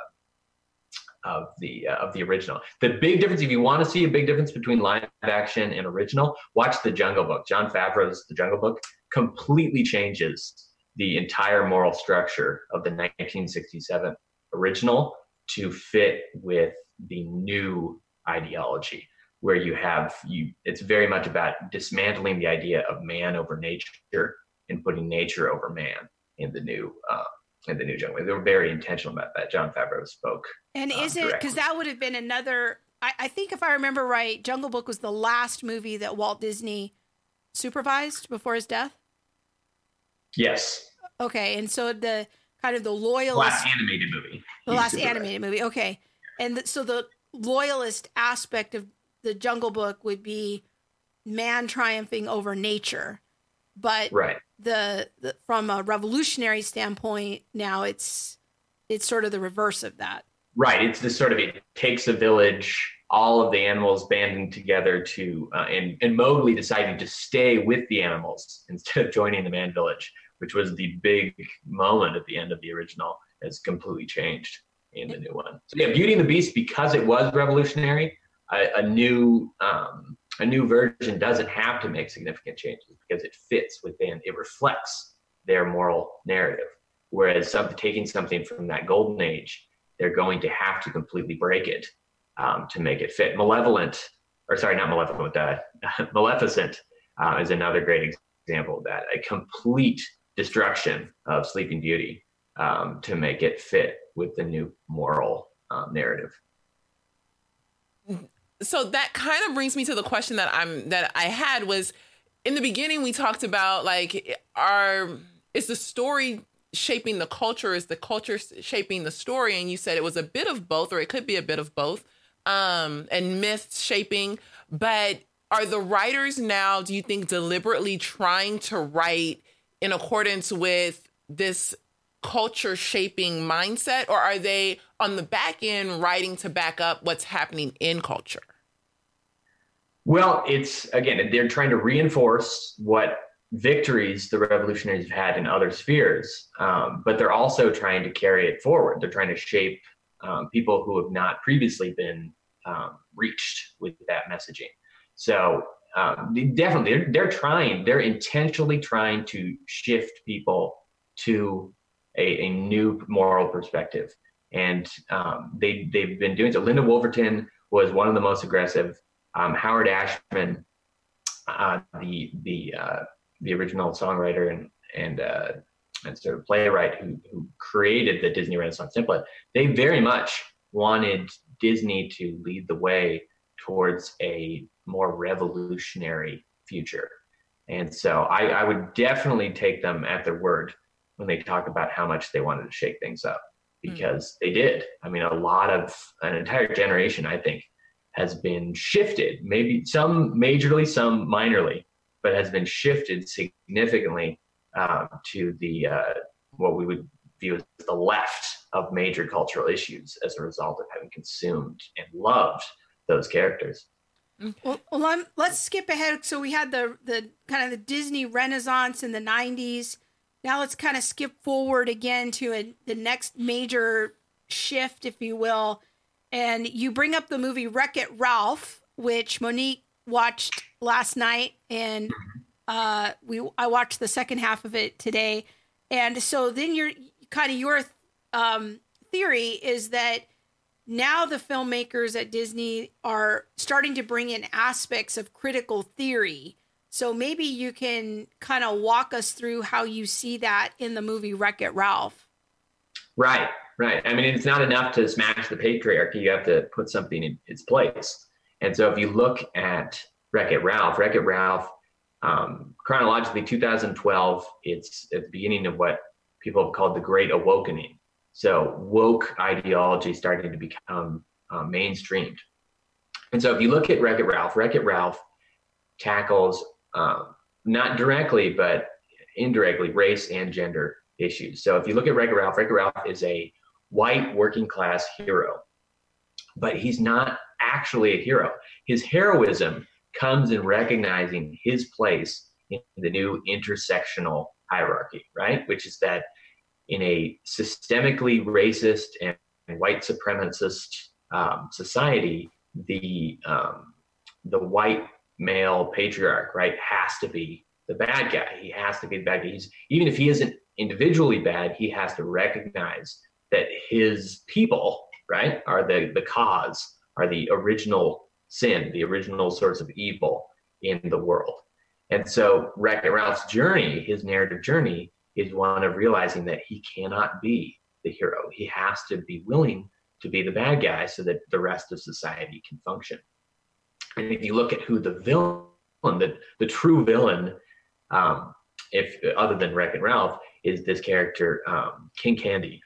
of the uh, of the original. The big difference, if you want to see a big difference between live action and original, watch The Jungle Book. Jon Favreau's The Jungle Book completely changes the entire moral structure of the 1967 original to fit with the new ideology where you have you it's very much about dismantling the idea of man over nature and putting nature over man in the new uh, in the new jungle. They were very intentional about that. Jon Favreau spoke. And um, is it because that would have been another? I, I, think if I remember right, Jungle Book was the last movie that Walt Disney supervised before his death. Yes. Okay, and so the kind of the loyalist last animated movie. The last animated movie. Okay, and the, so the loyalist aspect of the Jungle Book would be man triumphing over nature, but right the, the from a revolutionary standpoint now it's it's sort of the reverse of that. Right. It's this sort of it takes a village all of the animals banding together to uh, and and mowgli deciding to stay with the animals instead of joining the man village which was the big moment at the end of the original has completely changed in the new one. So yeah beauty and the beast because it was revolutionary a, a new um, a new version doesn't have to make significant changes because it fits within, it reflects their moral narrative. Whereas some, taking something from that golden age, they're going to have to completely break it um, to make it fit. Malevolent, or sorry, not Malevolent, uh, Maleficent uh, is another great example of that. A complete destruction of Sleeping Beauty um, to make it fit with the new moral um, narrative so that kind of brings me to the question that I'm that I had was in the beginning we talked about like are is the story shaping the culture? Is the culture shaping the story? And you said it was a bit of both or it could be a bit of both um and myth shaping. But are the writers now do you think deliberately trying to write in accordance with this culture shaping mindset? Or are they on the back end writing to back up what's happening in culture well it's again they're trying to reinforce what victories the revolutionaries have had in other spheres um, but they're also trying to carry it forward they're trying to shape um, people who have not previously been um, reached with that messaging so um, they definitely they're, they're trying they're intentionally trying to shift people to a, a new moral perspective. And um, they, they've been doing so. Linda Woolverton was one of the most aggressive. Um, Howard Ashman, uh, the the uh, the original songwriter and and uh, and sort of playwright who who created the Disney Renaissance template, they very much wanted Disney to lead the way towards a more revolutionary future. And so I, I would definitely take them at their word when they talk about how much they wanted to shake things up hmm. because mm. they did. I mean, a lot of an entire generation, I think, has been shifted, maybe some majorly, some minorly, but has been shifted significantly um, to the uh, what we would view as the left of major cultural issues as a result of having consumed and loved those characters. Well, well let's skip ahead. So we had the the kind of the Disney Renaissance in the '90s. Now let's kind of skip forward again to a, the next major shift, if you will. And you bring up the movie Wreck It Ralph, which Monique watched last night, and uh, we I watched the second half of it today. And so then your kind of your um, theory is that now the filmmakers at Disney are starting to bring in aspects of critical theory So maybe you can kind of walk us through how you see that in the movie Wreck It Ralph. Right, right. I mean, it's not enough to smash the patriarchy. You have to put something in its place. And so if you look at Wreck It Ralph, Wreck It Ralph, um, chronologically 2012, it's at the beginning of what people have called the Great Awakening. So woke ideology starting to become uh, mainstreamed. And so if you look at Wreck It Ralph, Wreck It Ralph tackles um, not directly, but indirectly race and gender issues. So if you look at It Ralph, It Ralph is a white working class hero, but he's not actually a hero. His heroism comes in recognizing his place in the new intersectional hierarchy, right? Which is that in a systemically racist and white supremacist um, society, the um, the white male patriarch, right, has to be the bad guy. He has to be the bad guy. He's even if he isn't individually bad, he has to recognize that his people, right, are the the cause, are the original sin, the original source of evil in the world. And so Wreck-It Ralph's journey, his narrative journey, is one of realizing that he cannot be the hero. He has to be willing to be the bad guy so that the rest of society can function. And if you look at who the villain, the, the true villain, um, if other than Wreck-It Ralph, is this character um, King Candy,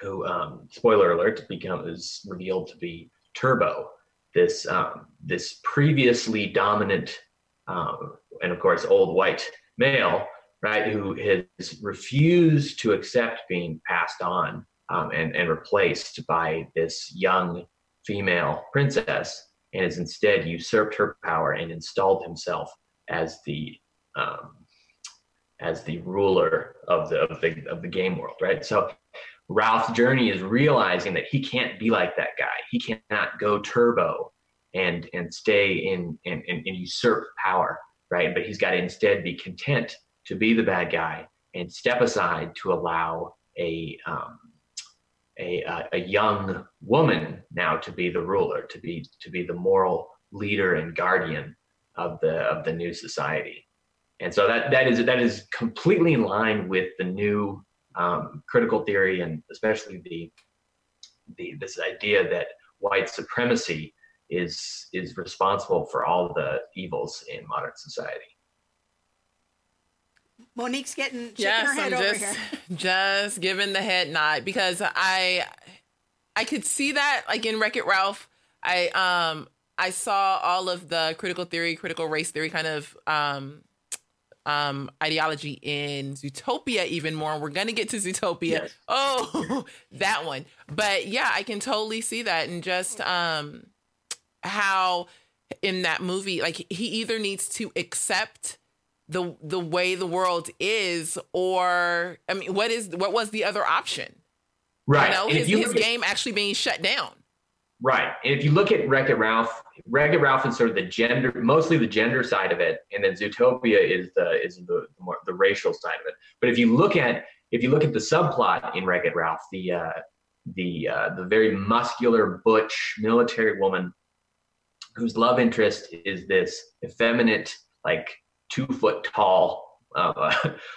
who, um, spoiler alert, becomes revealed to be Turbo, this um, this previously dominant um, and of course old white male, right, who has refused to accept being passed on and and replaced by this young female princess, and has instead usurped her power and installed himself as the um, as the ruler of the of the of the game world, right? So Ralph's journey is realizing that he can't be like that guy. He cannot go turbo and and stay in and, and, and usurp power, right? But he's got to instead be content to be the bad guy and step aside to allow a um, a, a young woman now to be the ruler, to be to be the moral leader and guardian of the of the new society. And so that that is that is completely in line with the new um, critical theory and especially the the this idea that white supremacy is is responsible for all the evils in modern society. Monique's getting yes, her head I'm over just, here. just giving the head nod because I I could see that like in Wreck It Ralph. I um I saw all of the critical theory, critical race theory kind of um um, ideology in Zootopia even more. We're gonna get to Zootopia. Yes. Oh, that one. But yeah, I can totally see that, and just um, how in that movie, like he either needs to accept the the way the world is, or I mean, what is what was the other option? Right. You know, his, his at- game actually being shut down. Right. And if you look at Wreck It Ralph, Wreck It Ralph is sort of the gender, mostly the gender side of it, and then Zootopia is the is the, the more the racial side of it. But if you look at if you look at the subplot in Wreck It Ralph, the uh, the uh, the very muscular butch military woman whose love interest is this effeminate, like two foot tall uh,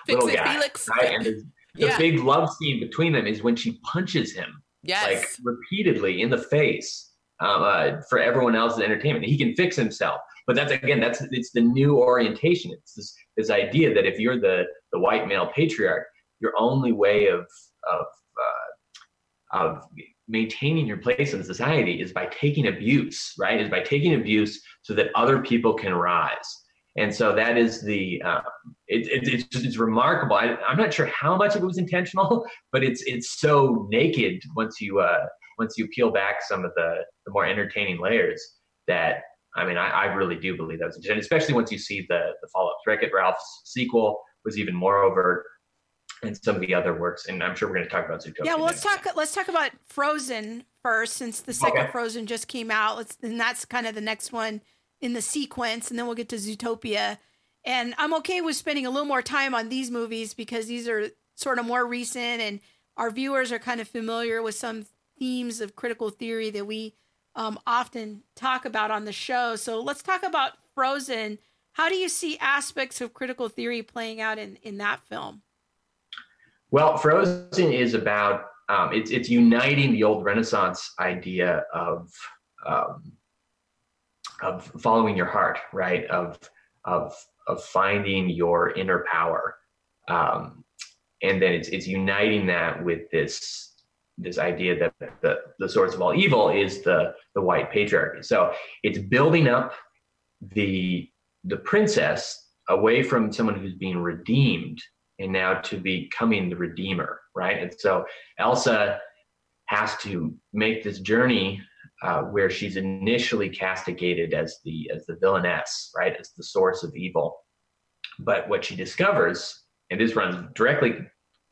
little guy, Felix. right? And the Yeah. big love scene between them is when she punches him Yes. like repeatedly in the face um, uh, for everyone else's entertainment. He can fix himself, but that's again, that's it's the new orientation. It's this this idea that if you're the the white male patriarch, your only way of of uh, of maintaining your place in society is by taking abuse, right? Is by taking abuse so that other people can rise. And so that is the um, it, it, it's just, it's remarkable. I, I'm not sure how much of it was intentional, but it's it's so naked once you uh, once you peel back some of the the more entertaining layers that I mean I, I really do believe that was intentional, especially once you see the the follow up. Wreck It Ralph's sequel was even more overt, and some of the other works. And I'm sure we're going to talk about Zootopia. Yeah, well, let's talk. Let's talk about Frozen first, since the second Okay. Frozen just came out. Let's, and that's kind of the next one in the sequence, and then we'll get to Zootopia. And I'm okay with spending a little more time on these movies because these are sort of more recent, and our viewers are kind of familiar with some themes of critical theory that we um, often talk about on the show. So let's talk about Frozen. how do you see aspects of critical theory playing out in in that film? Well, Frozen is about um, it's it's uniting the old Renaissance idea of um, of following your heart, right? Of of of finding your inner power, um, and then it's it's uniting that with this this idea that the the source of all evil is the the white patriarchy. So it's building up the the princess away from someone who's being redeemed and now to becoming the redeemer, right? And so Elsa has to make this journey uh, where she's initially castigated as the as the villainess, right, as the source of evil. But what she discovers, and this runs directly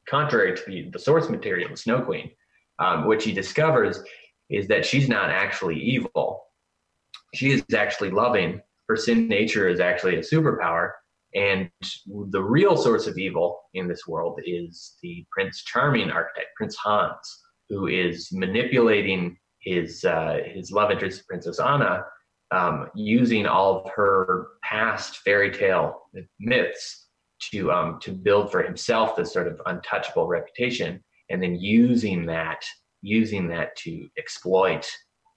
contrary to the, the source material of Snow Queen, um, what she discovers is that she's not actually evil. She is actually loving. Her sin nature is actually a superpower. And the real source of evil in this world is the Prince Charming archetype, Prince Hans, who is manipulating his uh, his love interest, Princess Anna, um, using all of her past fairy tale myths to um, to build for himself this sort of untouchable reputation, and then using that using that to exploit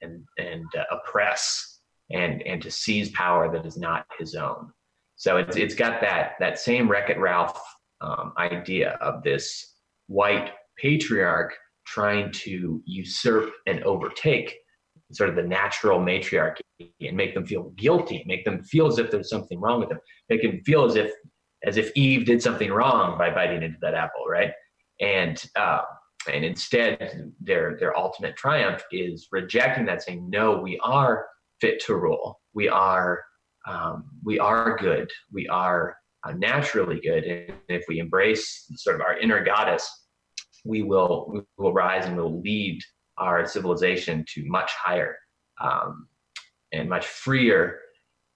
and and uh, oppress and and to seize power that is not his own. So it's it's got that that same Wreck It Ralph um, idea of this white patriarch trying to usurp and overtake sort of the natural matriarchy and make them feel guilty, make them feel as if there's something wrong with them, make them feel as if as if Eve did something wrong by biting into that apple, right? And uh, and instead, their their ultimate triumph is rejecting that, saying, "No, we are fit to rule. We are um, we are good. We are uh, naturally good. And if we embrace sort of our inner goddess, we will we will rise and will lead our civilization to much higher um, and much freer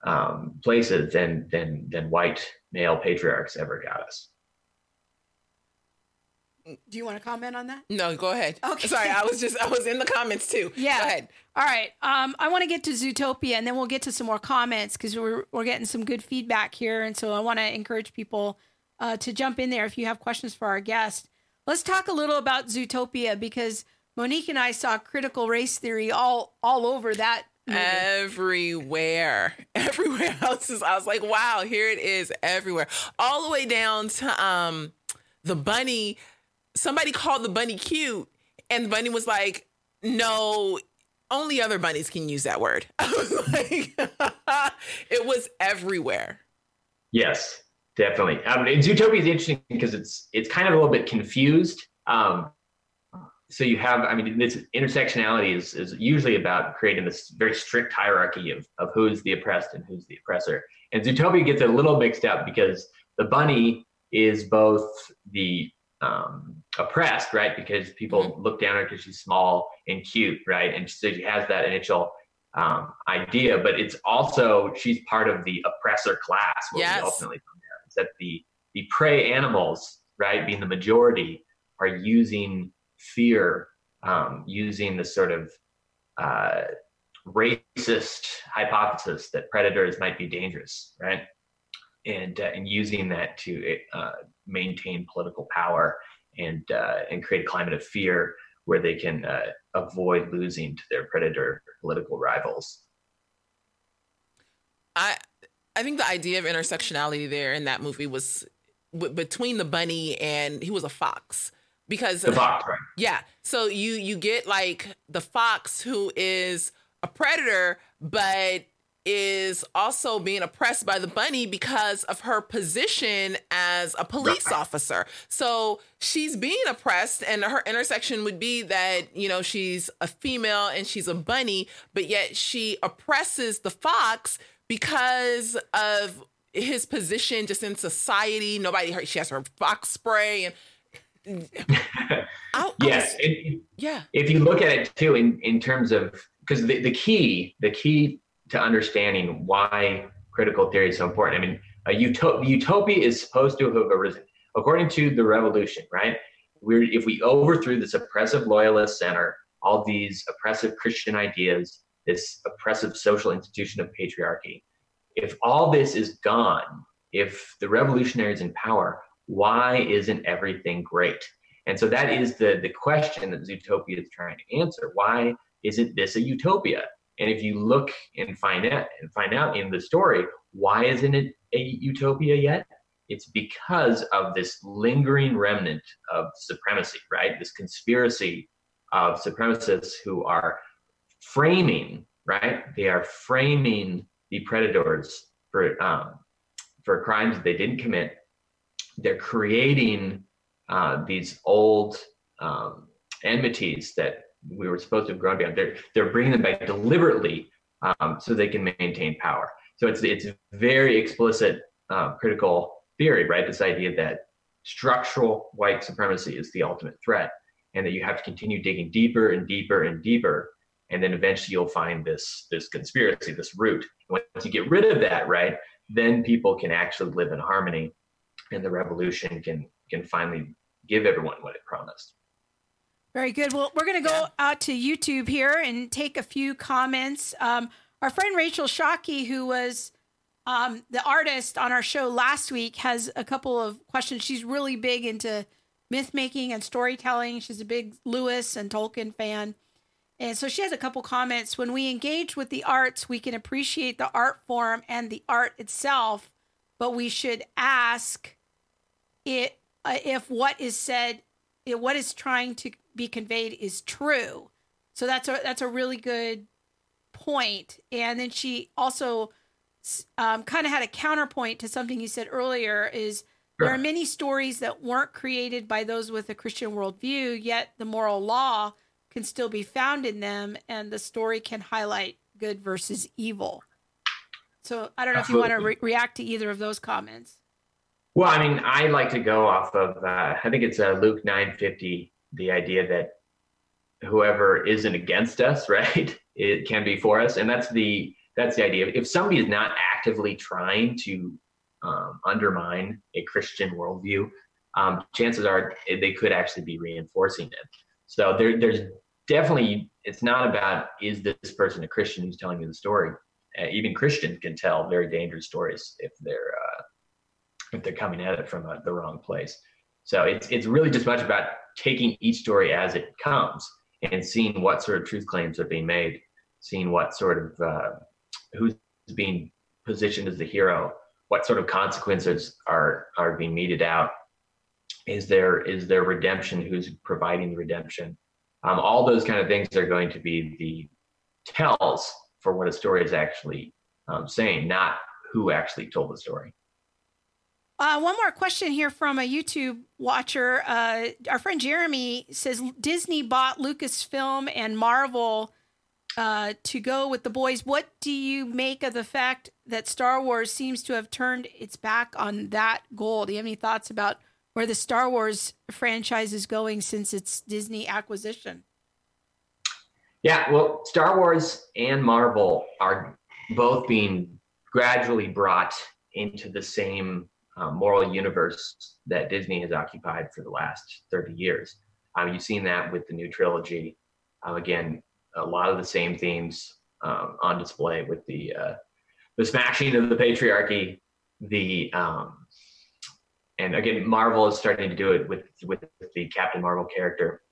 um, places than than than white male patriarchs ever got us. Do you want to comment on that? No, go ahead. Okay. Sorry, I was just I was in the comments too. Yeah. Go ahead. All right. Um, I want to get to Zootopia, and then we'll get to some more comments because we're we're getting some good feedback here, and so I want to encourage people uh, to jump in there if you have questions for our guest. Let's talk a little about Zootopia because Monique and I saw critical race theory all all over that. Movie. Everywhere, everywhere else is. I was like, wow, here it is everywhere, all the way down to um the bunny somebody called the bunny cute, and the bunny was like, "No, only other bunnies can use that word." I was like, it was everywhere. Yes, definitely. Um, and Zootopia is interesting because it's it's kind of a little bit confused. Um, so you have, I mean, this intersectionality is is usually about creating this very strict hierarchy of of who's the oppressed and who's the oppressor. And Zootopia gets a little mixed up because the bunny is both the um, oppressed, right? Because people mm-hmm. look down at her because she's small and cute, right? And so she has that initial um, idea, but it's also she's part of the oppressor class. What yes. we ultimately come there is that the the prey animals, right, being the majority, are using fear, um, using the sort of uh, racist hypothesis that predators might be dangerous, right? And uh, and using that to uh, maintain political power and uh, and create a climate of fear where they can uh, avoid losing to their predator political rivals. I think the idea of intersectionality there in that movie was w- between the bunny and he was a fox because the fox, right? Yeah, so you you get like the fox who is a predator, but is also being oppressed by the bunny because of her position as a police right. officer. So she's being oppressed, and her intersection would be that, you know, she's a female and she's a bunny, but yet she oppresses the fox because of his position just in society. Nobody, she has her box spray and. I, yes. I was, it, yeah. If you look at it too, in, in terms of, because the, the key, the key to understanding why critical theory is so important. I mean, a utop- utopia is supposed to have arisen according to the revolution, right? We're, if we overthrew this oppressive loyalist center, all these oppressive Christian ideas, this oppressive social institution of patriarchy, if all this is gone, if the revolutionaries in power, why isn't everything great? And so that is the the question that Zootopia is trying to answer. Why isn't this a utopia? And if you look and find out and find out in the story, why isn't it a utopia yet? It's because of this lingering remnant of supremacy, right? This conspiracy of supremacists who are framing, right? They are framing the predators for um, for crimes that they didn't commit. They're creating uh, these old um, enmities that we were supposed to have grown beyond. They're they're bringing them back deliberately um, so they can maintain power. So it's it's very explicit uh, critical theory, right? This idea that structural white supremacy is the ultimate threat, and that you have to continue digging deeper and deeper and deeper, and then eventually you'll find this this conspiracy, this root. Once you get rid of that, right, then people can actually live in harmony, and the revolution can can finally give everyone what it promised. Very good. Well, we're going to go out to YouTube here and take a few comments. Um, our friend Rachel Shockey, who was um, the artist on our show last week, has a couple of questions. She's really big into myth making and storytelling. She's a big Lewis and Tolkien fan. And so she has a couple comments. When we engage with the arts, we can appreciate the art form and the art itself, but we should ask it uh, if what is said, what is trying to be conveyed is true. So that's a that's a really good point. And then she also um, kind of had a counterpoint to something you said earlier. Is there are many stories that weren't created by those with a Christian worldview, yet the moral law can still be found in them, and the story can highlight good versus evil. So I don't know Absolutely. if you want to re- react to either of those comments. Well, I mean, I like to go off of uh, I think it's uh, Luke nine fifty the idea that whoever isn't against us, right, it can be for us, and that's the that's the idea. If somebody is not actively trying to um, undermine a Christian worldview, um, chances are they could actually be reinforcing it. So there, there's definitely it's not about is this person a Christian who's telling you the story. Uh, even Christians can tell very dangerous stories if they're uh, if they're coming at it from a, the wrong place. So it's it's really just much about taking each story as it comes and seeing what sort of truth claims are being made, seeing what sort of uh, who's being positioned as the hero, what sort of consequences are are being meted out. Is there is there redemption? Who's providing the redemption? Um, all those kind of things are going to be the tells for what a story is actually um, saying, not who actually told the story. Uh, one more question here from a YouTube watcher. Uh, our friend Jeremy says Disney bought Lucasfilm and Marvel uh, to go with the boys. What do you make of the fact that Star Wars seems to have turned its back on that goal? Do you have any thoughts about where the Star Wars franchise is going since its Disney acquisition? Yeah, well, Star Wars and Marvel are both being gradually brought into the same um, moral universe that Disney has occupied for the last 30 years. Um, you've seen that with the new trilogy. Um, again, a lot of the same themes um, on display with the uh, the smashing of the patriarchy, the um, and again, Marvel is starting to do it with with the Captain Marvel character,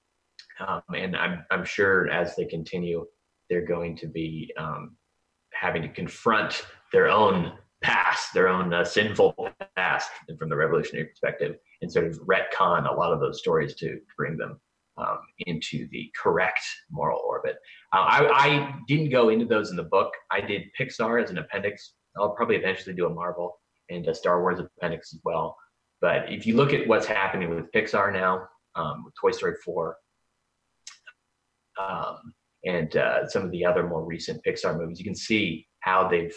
um, and I'm I'm sure as they continue, they're going to be having to confront their own past, their own uh, sinful past and from the revolutionary perspective, and sort of retcon a lot of those stories to bring them um, into the correct moral orbit. Uh, I, I, didn't go into those in the book. I did Pixar as an appendix. I'll probably eventually do a Marvel and a Star Wars appendix as well. But if you look at what's happening with Pixar now, um, with Toy Story 4, um, and uh, some of the other more recent Pixar movies, you can see how they've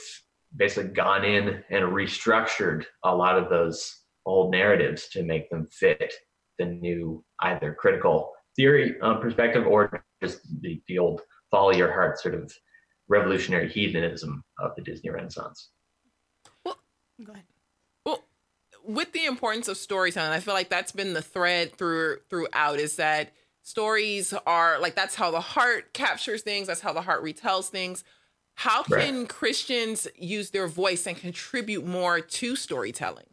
basically gone in and restructured a lot of those old narratives to make them fit the new either critical theory um, perspective or just the, the old follow your heart sort of revolutionary heathenism of the Disney Renaissance. Well, go ahead. With the importance of storytelling, I feel like that's been the thread through throughout is that stories are like that's how the heart captures things, that's how the heart retells things How can right. Christians use their voice and contribute more to storytelling?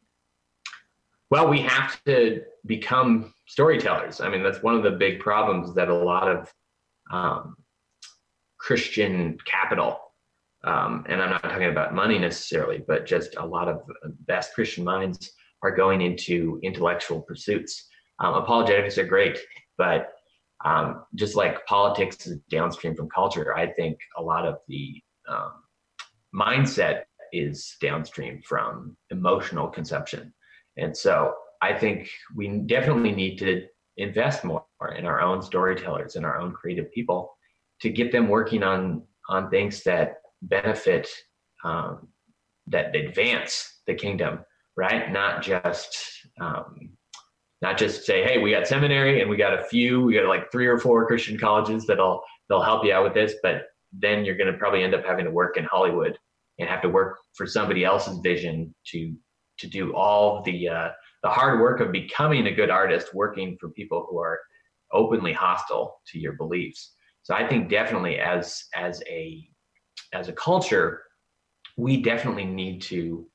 Well, we have to become storytellers. I mean, that's one of the big problems that a lot of um, Christian capital, um, and I'm not talking about money necessarily, but just a lot of best Christian minds are going into intellectual pursuits. Um, apologetics are great, but um, just like politics is downstream from culture, I think a lot of the um, mindset is downstream from emotional conception. And so I think we definitely need to invest more in our own storytellers and our own creative people to get them working on on things that benefit um, that advance the kingdom right? Not just um, not just say hey we got seminary and we got a few we got like three or four christian colleges that'll they'll help you out with this but then you're going to probably end up having to work in hollywood and have to work for somebody else's vision to to do all the uh, the hard work of becoming a good artist working for people who are openly hostile to your beliefs. So i think definitely as as a as a culture we definitely need to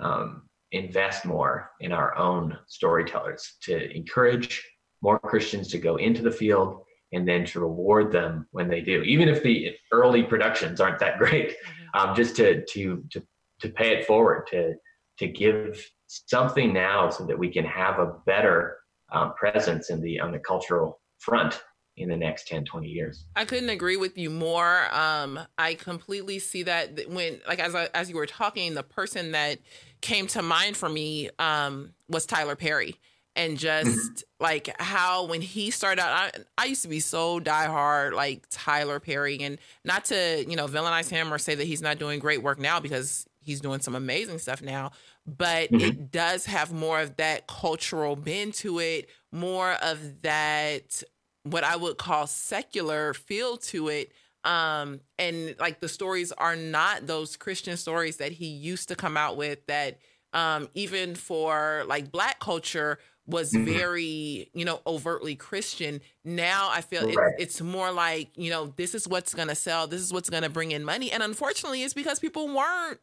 um, invest more in our own storytellers to encourage more christians to go into the field and then to reward them when they do. Even if the early productions aren't that great mm-hmm. um, just to to to to pay it forward to to give something now so that we can have a better um, presence in the on the cultural front in the next 10 20 years. I couldn't agree with you more. Um i completely see that when like as I, as you were talking the person that came to mind for me um was tyler perry and just mm-hmm. like how when he started out I, I used to be so diehard like tyler perry and not to you know villainize him or say that he's not doing great work now because he's doing some amazing stuff now but mm-hmm. it does have more of that cultural bend to it, more of that what I would call secular feel to it. Um, and like the stories are not those Christian stories that he used to come out with that um, even for like black culture was mm-hmm. very, you know, overtly Christian. Now I feel right. it, it's more like, you know, this is what's going to sell. This is what's going to bring in money. And unfortunately, it's because people weren't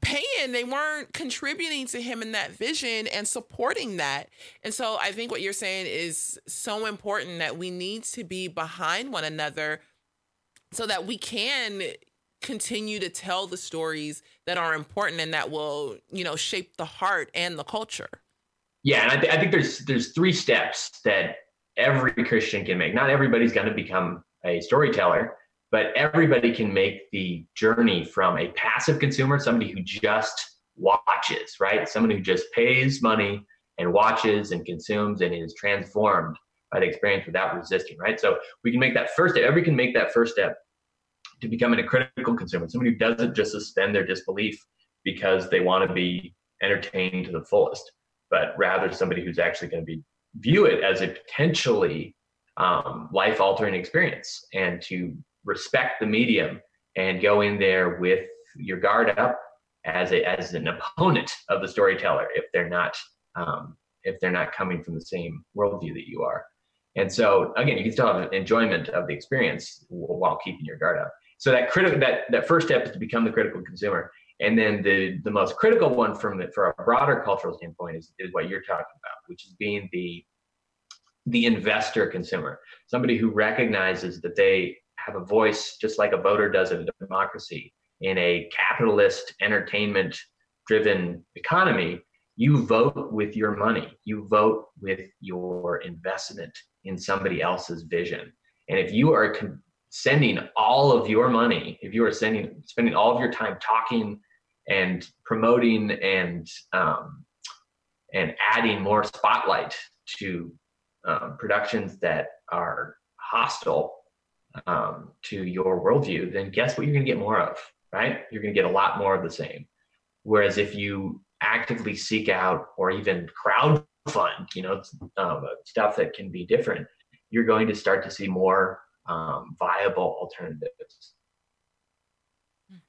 paying they weren't contributing to him in that vision and supporting that and so i think what you're saying is so important that we need to be behind one another so that we can continue to tell the stories that are important and that will you know shape the heart and the culture yeah and i, th- I think there's there's three steps that every christian can make not everybody's going to become a storyteller but everybody can make the journey from a passive consumer, somebody who just watches, right? Someone who just pays money and watches and consumes and is transformed by the experience without resisting, right? So we can make that first step. Everybody can make that first step to becoming a critical consumer, somebody who doesn't just suspend their disbelief because they want to be entertained to the fullest, but rather somebody who's actually going to be view it as a potentially um, life altering experience and to respect the medium and go in there with your guard up as a as an opponent of the storyteller if they're not um, if they're not coming from the same worldview that you are. And so again, you can still have enjoyment of the experience while keeping your guard up. So that critical that that first step is to become the critical consumer. And then the the most critical one from the, for a broader cultural standpoint is, is what you're talking about, which is being the the investor consumer, somebody who recognizes that they have a voice just like a voter does in a democracy. In a capitalist, entertainment driven economy, you vote with your money, you vote with your investment in somebody else's vision. And if you are con- sending all of your money, if you are sending spending all of your time talking and promoting and um, and adding more spotlight to um, productions that are hostile um, to your worldview, then guess what you're going to get more of, right? You're going to get a lot more of the same. Whereas if you actively seek out or even crowd fund, you know, um, stuff that can be different, you're going to start to see more um, viable alternatives.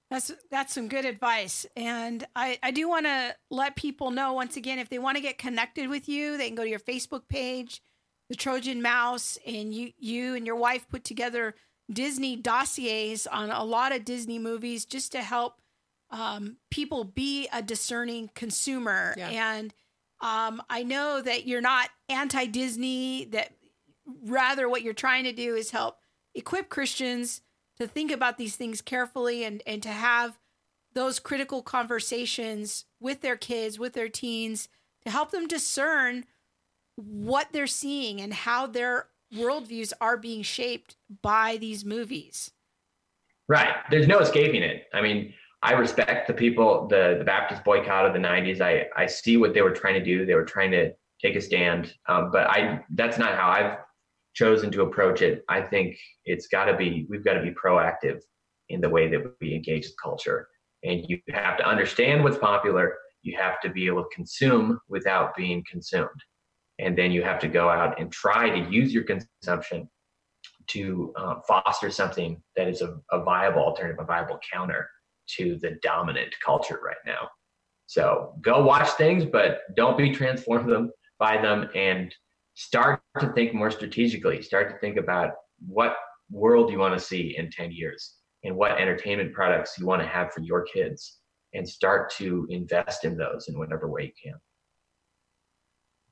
That's that's some good advice, and I I do want to let people know once again if they want to get connected with you, they can go to your Facebook page the Trojan Mouse, and you you and your wife put together Disney dossiers on a lot of Disney movies just to help um, people be a discerning consumer. Yeah. And um, I know that you're not anti Disney, that rather what you're trying to do is help equip Christians to think about these things carefully and, and to have those critical conversations with their kids, with their teens, to help them discern what they're seeing and how their worldviews are being shaped by these movies. Right. There's no escaping it. I mean, I respect the people, the, the Baptist boycott of the 90s. I, I see what they were trying to do. They were trying to take a stand. Um, but I that's not how I've chosen to approach it. I think it's got to be, we've got to be proactive in the way that we engage with culture. And you have to understand what's popular. You have to be able to consume without being consumed. And then you have to go out and try to use your consumption to uh, foster something that is a, a viable alternative, a viable counter to the dominant culture right now. So go watch things, but don't be transformed them by them and start to think more strategically. Start to think about what world you want to see in 10 years and what entertainment products you want to have for your kids and start to invest in those in whatever way you can.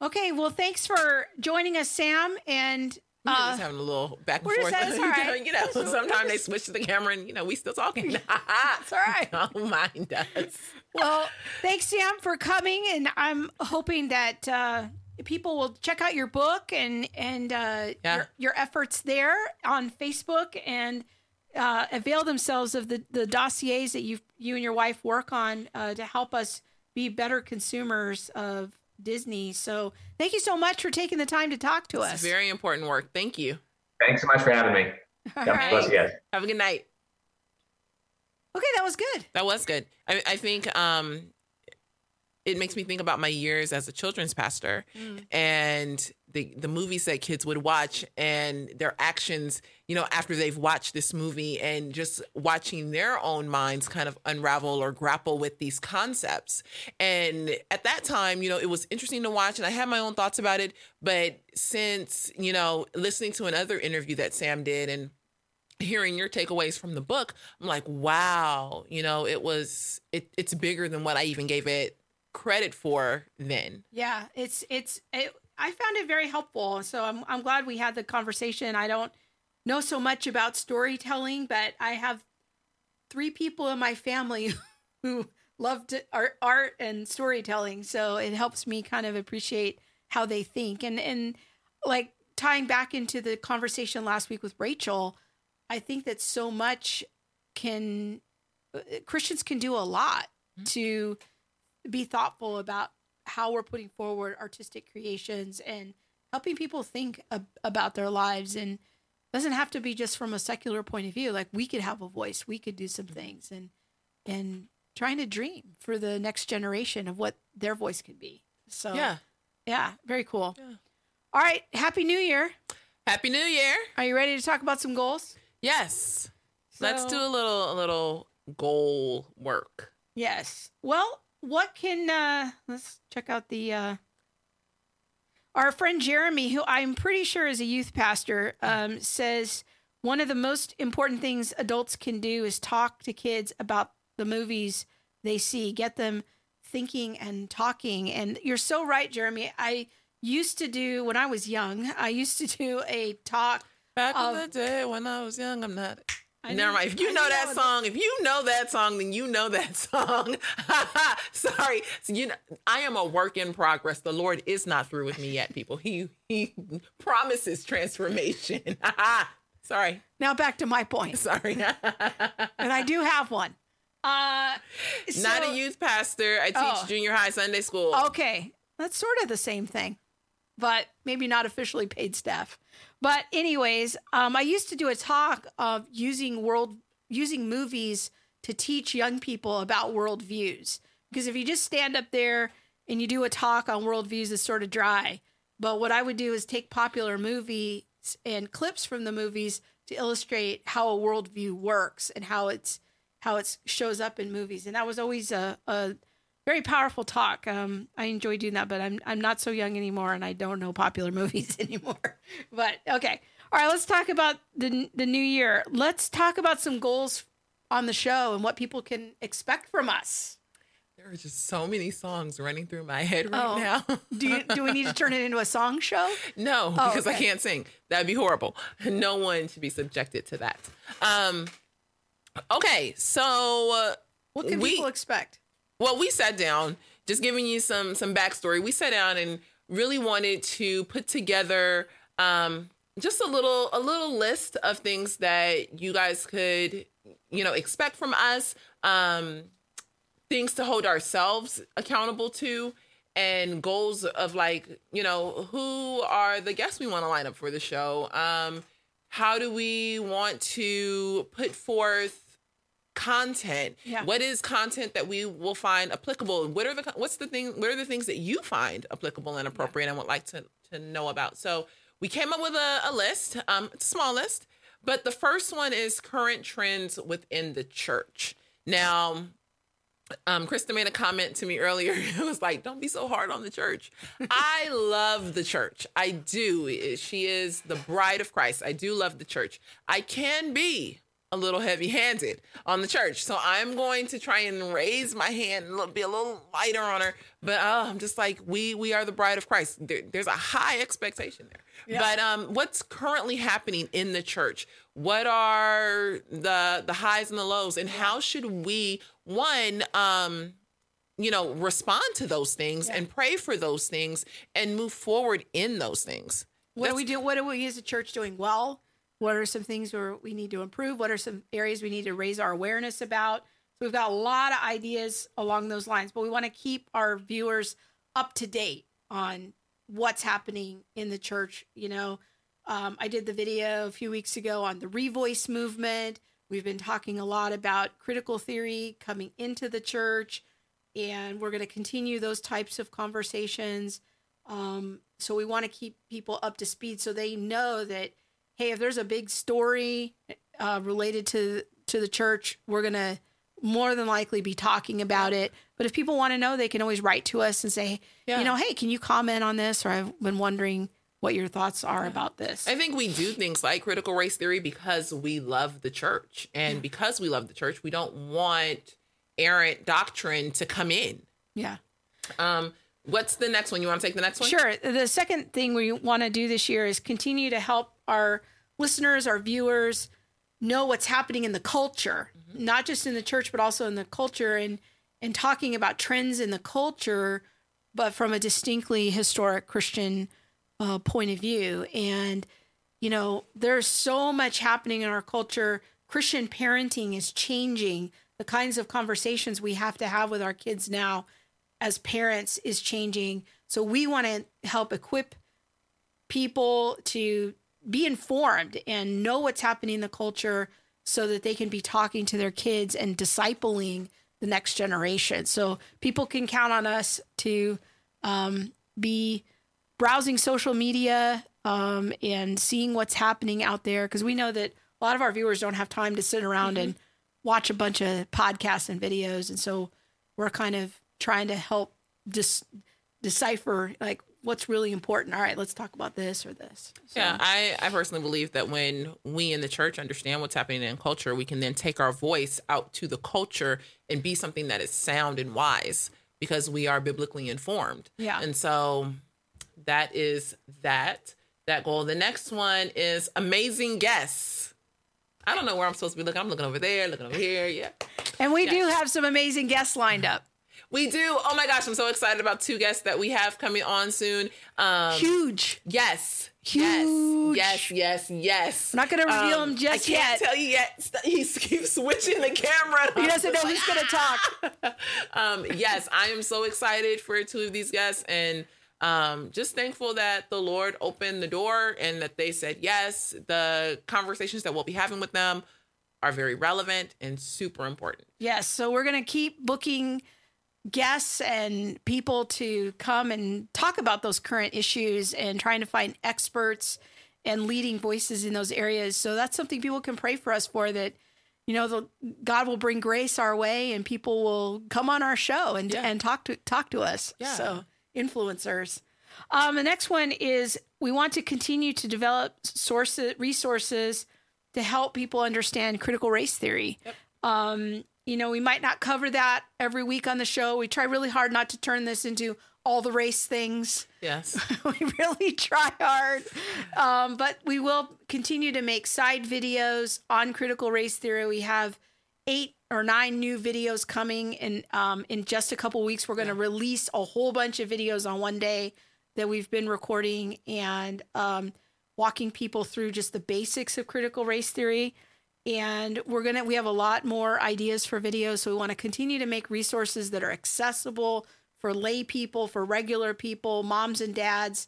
Okay, well, thanks for joining us, Sam. And We're uh, just having a little back and forth. right. you know, sometimes they switch to the camera and, you know, we still talking. That's all right. Oh, mine does. well, thanks, Sam, for coming. And I'm hoping that uh, people will check out your book and and uh, Yeah. your, your efforts there on Facebook and uh, avail themselves of the, the dossiers that you you and your wife work on uh, to help us be better consumers of Disney. So thank you so much for taking the time to talk to It's us. very important work. Thank you. Thanks so much for having me. All God bless you guys. Have a good night. Okay, that was good. That was good. I, I think um, it makes me think about my years as a children's pastor mm. and the the movies that kids would watch and their actions. You know, after they've watched this movie and just watching their own minds kind of unravel or grapple with these concepts. And at that time, you know, it was interesting to watch, and I had my own thoughts about it. But since you know, listening to another interview that Sam did and hearing your takeaways from the book, I'm like, wow, you know, it was it, it's bigger than what I even gave it credit for then. Yeah, it's it's it, I found it very helpful. So I'm I'm glad we had the conversation. I don't know so much about storytelling, but I have three people in my family who loved art, art and storytelling. So it helps me kind of appreciate how they think and and like tying back into the conversation last week with Rachel, I think that so much can uh, Christians can do a lot to be thoughtful about how we're putting forward artistic creations and helping people think ab- about their lives and doesn't have to be just from a secular point of view like we could have a voice we could do some mm-hmm. things and and trying to dream for the next generation of what their voice could be so Yeah. yeah very cool Yeah. all right happy new year Happy New Year. are you ready to talk about some goals Yes. Let's do a little a little goal work. Yes. Well, what can uh let's check out the uh our friend Jeremy, who I'm pretty sure is a youth pastor, um, says one of the most important things adults can do is talk to kids about the movies they see, get them thinking and talking. And you're so right, Jeremy. I used to do when I was young, I used to do a talk. Back Um, in the day when I was young, I'm not. I Never mind. If you I know that song, if you know that song, then you know that song. Sorry. So, you know, I am a work in progress. The Lord is not through with me yet, people. He he promises transformation. Sorry. Now back to my point, Sorry. and I do have one. Uh, not a youth pastor. I teach Oh. junior high Sunday school. Okay, that's sort of the same thing, but maybe not officially paid staff. But anyways, um, I used to do a talk of using world using movies to teach young people about worldviews. Because if you just stand up there and you do a talk on worldviews, it's sort of dry. But what I would do is take popular movies and clips from the movies to illustrate how a worldview works and how it's how it shows up in movies. And that was always a, a very powerful talk. Um, I enjoy doing that, but I'm I'm not so young anymore, and I don't know popular movies anymore. But okay, All right, let's talk about the the new year. Let's talk about some goals on the show and what people can expect from us. There are just so many songs running through my head right Oh. now. Do you, do we need to turn it into a song show? No, Oh, because I can't sing. That'd be horrible. No one should be subjected to that. Um, okay, so uh, What can we people expect? Well, we sat down, just giving you some some backstory. We sat down and really wanted to put together um, just a little a little list of things that you guys could you know expect from us. Um, things to hold ourselves accountable to and goals of like you know who are the guests we want to line up for the show um how do we want to put forth content Yeah. what is content that we will find applicable what are the what's the thing what are the things that you find applicable and appropriate and would like to to know about so we came up with a, a list um it's a small list but the first one is current trends within the church now um, Krista made a comment to me earlier. It was like, "Don't be so hard on the church." I love the church. I do. She is the bride of Christ. I do love the church. I can be a little heavy-handed on the church, so I'm going to try and raise my hand and be a little lighter on her. But uh, I'm just like, we we are the bride of Christ. There, there's a high expectation there. Yeah. But um, what's currently happening in the church? What are the the highs and the lows, and how should we one um, you know, respond to those things and pray for those things and move forward in those things? What do we do? What are we as a church doing well? What are some things where we need to improve? What are some areas we need to raise our awareness about? So we've got a lot of ideas along those lines, but we want to keep our viewers up to date on what's happening in the church. You know, um, I did the video a few weeks ago on the revoice movement. We've been talking a lot about critical theory coming into the church, and we're going to continue those types of conversations. Um, so we want to keep people up to speed so they know that hey, if there's a big story uh, related to to the church, we're gonna more than likely be talking about it. But if people want to know, they can always write to us and say, Yeah. you know, hey, can you comment on this? Or I've been wondering what your thoughts are about this. I think we do things like critical race theory because we love the church. And because we love the church, we don't want errant doctrine to come in. yeah. Um, what's the next one? You want to take the next one? Sure. The second thing we want to do this year is continue to help our listeners, our viewers, know what's happening in the culture, not just in the church, but also in the culture, and and talking about trends in the culture, but from a distinctly historic Christian uh, point of view. And you know, there's so much happening in our culture. Christian parenting is changing. The kinds of conversations we have to have with our kids now as parents is changing. So we want to help equip people to be informed and know what's happening in the culture so that they can be talking to their kids and discipling the next generation. So people can count on us to um, be browsing social media um, and seeing what's happening out there because we know that a lot of our viewers don't have time to sit around and watch a bunch of podcasts and videos. And so we're kind of trying to help dis- decipher like what's really important. All right, let's talk about this or this. So, Yeah, I, I personally believe that when we in the church understand what's happening in culture, we can then take our voice out to the culture and be something that is sound and wise because we are biblically informed. Yeah. And so that is that that goal. The next one is amazing guests. I don't know where I'm supposed to be looking. I'm looking over there, looking over here. Yeah. And we do have some amazing guests lined up. We do. Oh my gosh, I'm so excited about two guests that we have coming on soon. Um Huge. Yes. Huge. Yes. Yes. Yes. Yes. I'm not going to reveal them just I can't yet. tell you yet. He keeps switching the camera. he doesn't know who's going to talk. Um, yes, I am so excited for two of these guests and um, just thankful that the Lord opened the door and that they said yes. The conversations that we'll be having with them are very relevant and super important. Yes. So we're going to keep booking guests and people to come and talk about those current issues and trying to find experts and leading voices in those areas. So that's something people can pray for us for that you know the God will bring grace our way and people will come on our show and Yeah. and talk to talk to us. Yeah. So influencers. Um, the next one is we want to continue to develop sources, resources to help people understand critical race theory. Um, you know, we might not cover that every week on the show. We try really hard not to turn this into all the race things. Yes. we really try hard. Um, but we will continue to make side videos on critical race theory. We have eight or nine new videos coming and um, in just a couple weeks we're going to release a whole bunch of videos on one day that we've been recording and um, walking people through just the basics of critical race theory and we're gonna we have a lot more ideas for videos so we want to continue to make resources that are accessible for lay people for regular people moms and dads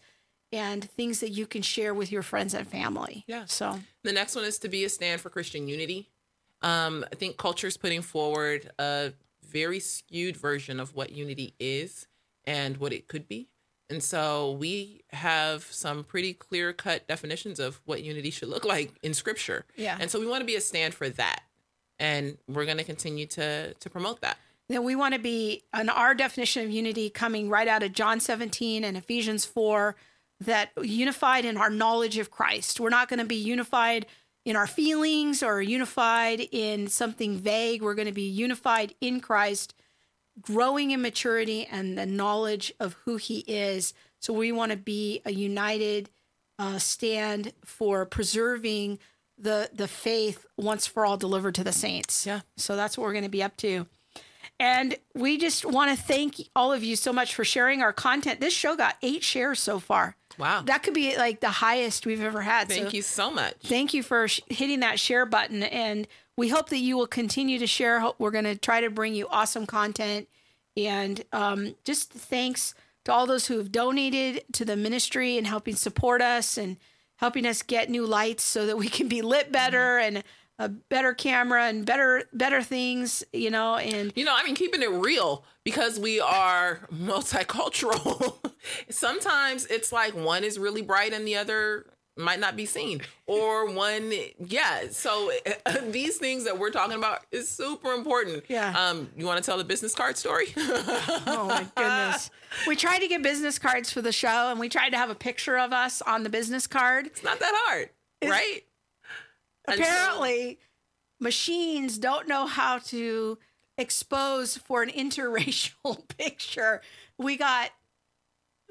and things that you can share with your friends and family Yeah. so The next one is to be a stand for Christian unity. Um, I think culture is putting forward a very skewed version of what unity is and what it could be. And so we have some pretty clear cut definitions of what unity should look like in scripture. Yeah. And so we want to be a stand for that. And we're going to continue to to promote that. then we want to be on our definition of unity coming right out of John 17 and Ephesians 4 that unified in our knowledge of Christ. We're not going to be unified in our feelings or unified in something vague. We're going to be unified in Christ, growing in maturity and the knowledge of who he is. So we want to be a united uh, stand for preserving the the faith once for all delivered to the saints. Yeah. So that's what we're going to be up to. And we just want to thank all of you so much for sharing our content. This show got eight shares so far. Wow. That could be like the highest we've ever had. Thank So you so much. Thank you for sh- hitting that share button. And we hope that you will continue to share. We're going to try to bring you awesome content. And um, just thanks to all those who have donated to the ministry and helping support us and helping us get new lights so that we can be lit better and a better camera and better better things, you know, and You know, I mean, keeping it real because we are multicultural. Sometimes it's like one is really bright and the other might not be seen, or one, yeah. So these things that we're talking about is super important. Yeah. Um, you want to tell the business card story? Oh my goodness. we tried to get business cards for the show and we tried to have a picture of us on the business card. it's not that hard, right? And so- Apparently, machines don't know how to expose for an interracial picture. We got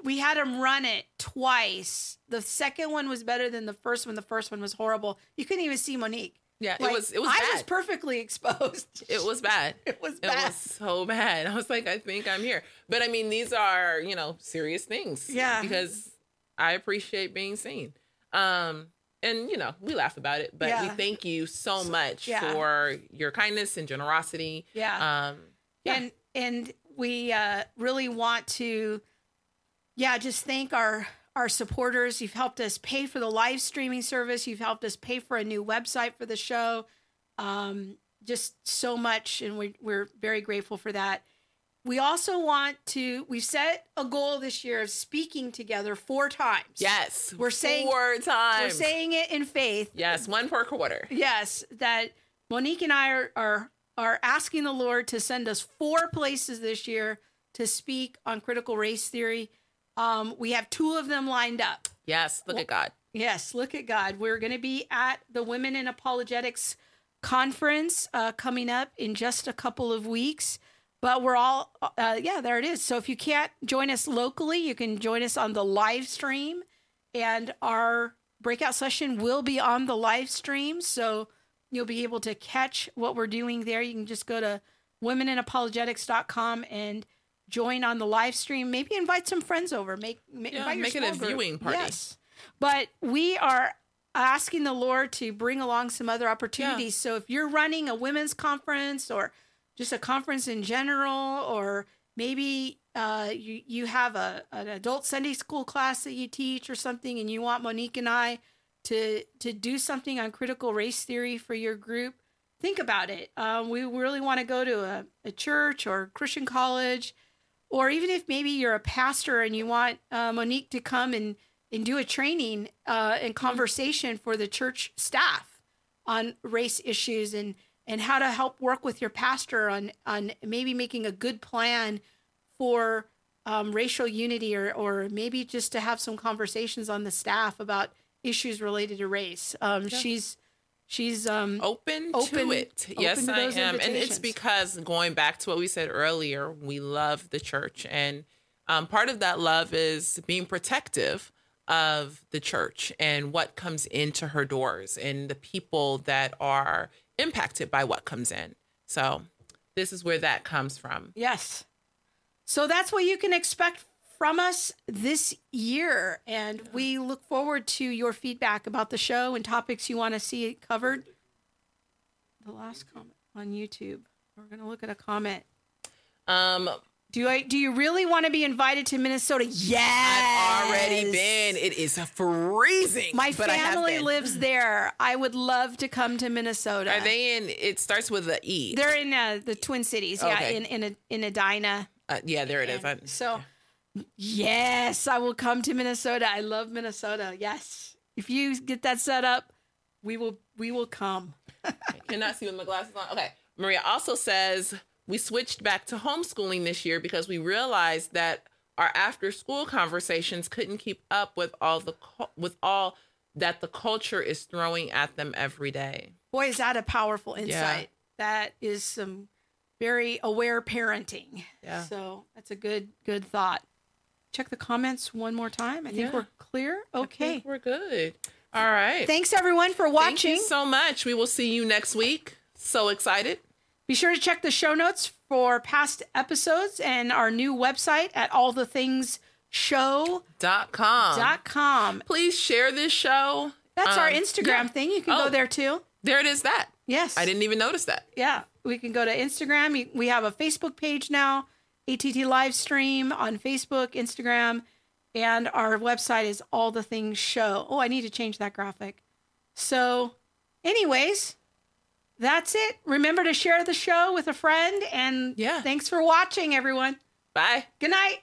we had him run it twice. The second one was better than the first one. The first one was horrible. You couldn't even see Monique. yeah, Like, it was. It was I bad. was perfectly exposed. it was bad. It was It bad. was so bad. I was like, I think I'm here. But I mean, these are, you know, serious things. Yeah. Because I appreciate being seen. Um, and you know, we laugh about it, but we thank you so much yeah. for your kindness and generosity. Yeah. Um, yeah. and and we uh, really want to yeah just thank our our supporters you've helped us pay for the live streaming service you've helped us pay for a new website for the show um, just so much and we, we're very grateful for that we also want to we've set a goal this year of speaking together four times yes. We're saying- four times. we're saying it in faith yes, one per quarter. Yes, that Monique and I are, are are asking the Lord to send us four places this year to speak on critical race theory. Um, we have two of them lined up. Yes, look at God. Yes, look at God. We're going to be at the Women in Apologetics conference uh, coming up in just a couple of weeks. But we're all, uh, yeah, there it is. So if you can't join us locally, you can join us on the live stream, and our breakout session will be on the live stream. So you'll be able to catch what we're doing there. You can just go to womeninapologetics.com and join on the live stream. Maybe invite some friends over. Make, ma- Yeah, invite your make it a group. viewing party. Yes. But we are asking the Lord to bring along some other opportunities. So if you're running a women's conference or just a conference in general, or maybe uh, you you have a an adult Sunday school class that you teach or something, and you want Monique and I to to do something on critical race theory for your group, think about it. Um, we really want to go to a, a church or Christian college, or even if maybe you're a pastor and you want uh, Monique to come and and do a training uh, and conversation for the church staff on race issues and and how to help work with your pastor on on maybe making a good plan for um, racial unity or, or maybe just to have some conversations on the staff about issues related to race. Um, She's she's um, open, Open- to it. open yes, to I am, and it's because going back to what we said earlier, we love the church, and um, part of that love is being protective of the church and what comes into her doors and the people that are impacted by what comes in. So this is where that comes from. Yes. So that's what you can expect from us this year. And we look forward to your feedback about the show and topics you want to see covered. The last comment on YouTube. We're going to look at a comment. Um, Do I do you really want to be invited to Minnesota? Yes. I've already been. It is freezing. My but I have family lives there. I would love to come to Minnesota. Are they in? It starts with a E. They're in uh, the Twin Cities. Yeah, in in a in Edina. Uh, yeah, there it is. And I'm- so, yes, I will come to Minnesota. I love Minnesota. Yes, if you get that set up, we will we will come. cannot see with my glasses on. Okay. Maria also says we switched back to homeschooling this year because we realized that our after school conversations couldn't keep up with all the with all that the culture is throwing at them every day. Boy, is that a powerful insight. That is some very aware parenting. Yeah. So that's a good good thought. Check the comments one more time. I think Yeah. we're clear. I Okay. think we're good. All right. Thanks everyone for watching. Thank you so much. We will see you next week. So excited. Be sure to check the show notes for past episodes and our new website at all allthethingshow.com. Dot com. Please share this show. That's our Um, Instagram yeah. thing. You can Oh. go there too. There it is. That Yes. I didn't even notice that. Yeah. We can go to Instagram. We have a Facebook page now, ATT live stream on Facebook, Instagram, and our website is All the Things Show. Oh, I need to change that graphic. So, anyways, that's it. Remember to share the show with a friend and Yeah. thanks for watching everyone. Bye. Good night.